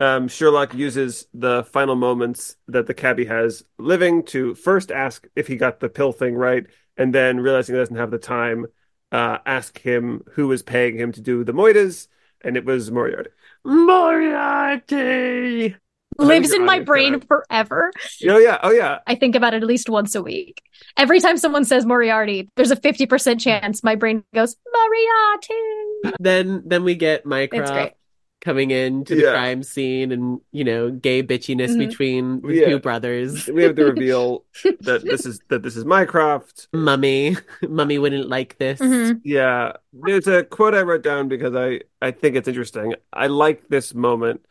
Speaker 1: Um, Sherlock uses the final moments that the cabbie has living to first ask if he got the pill thing right, and then realizing he doesn't have the time, uh, ask him who was paying him to do the moitas, and it was Moriarty.
Speaker 2: Moriarty!
Speaker 3: Lives in my brain
Speaker 1: gonna-
Speaker 3: forever.
Speaker 1: Oh yeah, oh yeah,
Speaker 3: I think about it at least once a week. Every time someone says Moriarty, there's a 50% chance my brain goes, Moriarty.
Speaker 2: Then then we get
Speaker 3: It's
Speaker 2: Mycroft
Speaker 3: great.
Speaker 2: coming into the
Speaker 1: Yeah.
Speaker 2: crime scene and, you know, gay bitchiness
Speaker 3: Mhm.
Speaker 2: between the
Speaker 1: Yeah.
Speaker 2: two brothers.
Speaker 1: we have the reveal that this is that this is Mycroft.
Speaker 2: Mummy. Mummy wouldn't like this.
Speaker 3: Mhm.
Speaker 1: Yeah, there's a quote I wrote down because I I think it's interesting. I like this moment.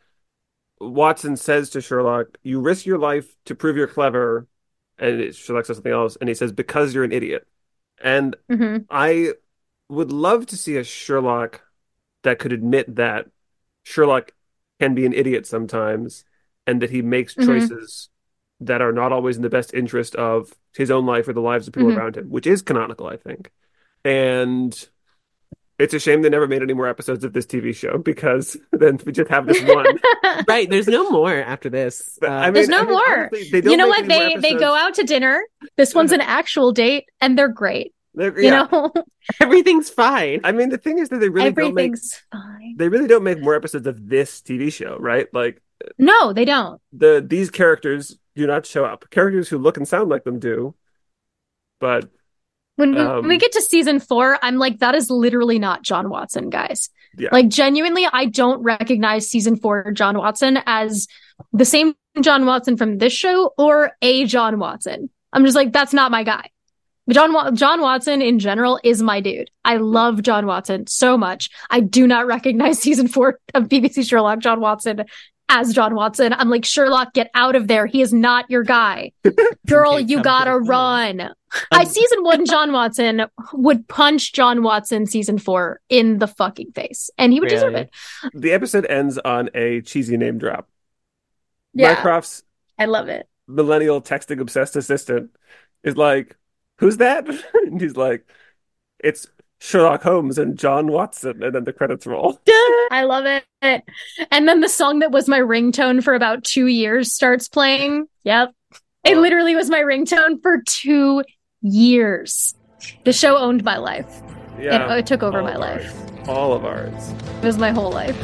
Speaker 1: Watson says to Sherlock, "You risk your life to prove you're clever," and it, Sherlock says something else, and he says, "Because you're an idiot." And
Speaker 3: Mhm.
Speaker 1: I would love to see a Sherlock that could admit that Sherlock can be an idiot sometimes, and that he makes
Speaker 3: Mhm.
Speaker 1: choices that are not always in the best interest of his own life or the lives of people
Speaker 3: Mhm.
Speaker 1: around him, which is canonical, I think. And it's a shame they never made any more episodes of this TV show because then we just have this one.
Speaker 2: Right, there's no more after this. Uh,
Speaker 1: I mean,
Speaker 3: There's no
Speaker 1: I mean,
Speaker 3: more.
Speaker 1: honestly, they don't
Speaker 3: you know what? They they go out to dinner. This one's an actual date, and they're great.
Speaker 1: They're-
Speaker 3: You
Speaker 1: yeah.
Speaker 3: know,
Speaker 2: everything's fine.
Speaker 1: I mean, the thing is that they really don't make
Speaker 3: everything's fine.
Speaker 1: they really don't make more episodes of this TV show, right? Like
Speaker 3: No, they don't.
Speaker 1: the these characters do not show up. Characters who look and sound like them do, but
Speaker 3: When we,
Speaker 1: Um,
Speaker 3: when we get to season four, I'm like, that is literally not John Watson, guys.
Speaker 1: Yeah.
Speaker 3: Like, genuinely, I don't recognize season four John Watson as the same John Watson from this show or a John Watson. I'm just like, that's not my guy. John John Watson in general is my dude. I love John Watson so much. I do not recognize season four of BBC Sherlock John Watson as John Watson. I'm like, Sherlock, get out of there. He is not your guy. Girl,
Speaker 2: Okay,
Speaker 3: you gotta run. I um, season one John Watson would punch John Watson season four in the fucking face. And he would deserve it.
Speaker 1: The episode ends on a cheesy name drop.
Speaker 3: Yeah.
Speaker 1: Mycroft's
Speaker 3: I love it.
Speaker 1: millennial texting obsessed assistant is like, "Who's that?" and he's like, "It's Sherlock Holmes and John Watson." And then the credits roll.
Speaker 3: I love it. And then the song that was my ringtone for about two years starts playing. Yep. It oh. literally was my ringtone for two years. The show owned my life.
Speaker 1: Yeah,
Speaker 3: It, it took over my life.
Speaker 1: all of ours.
Speaker 3: It was my whole life.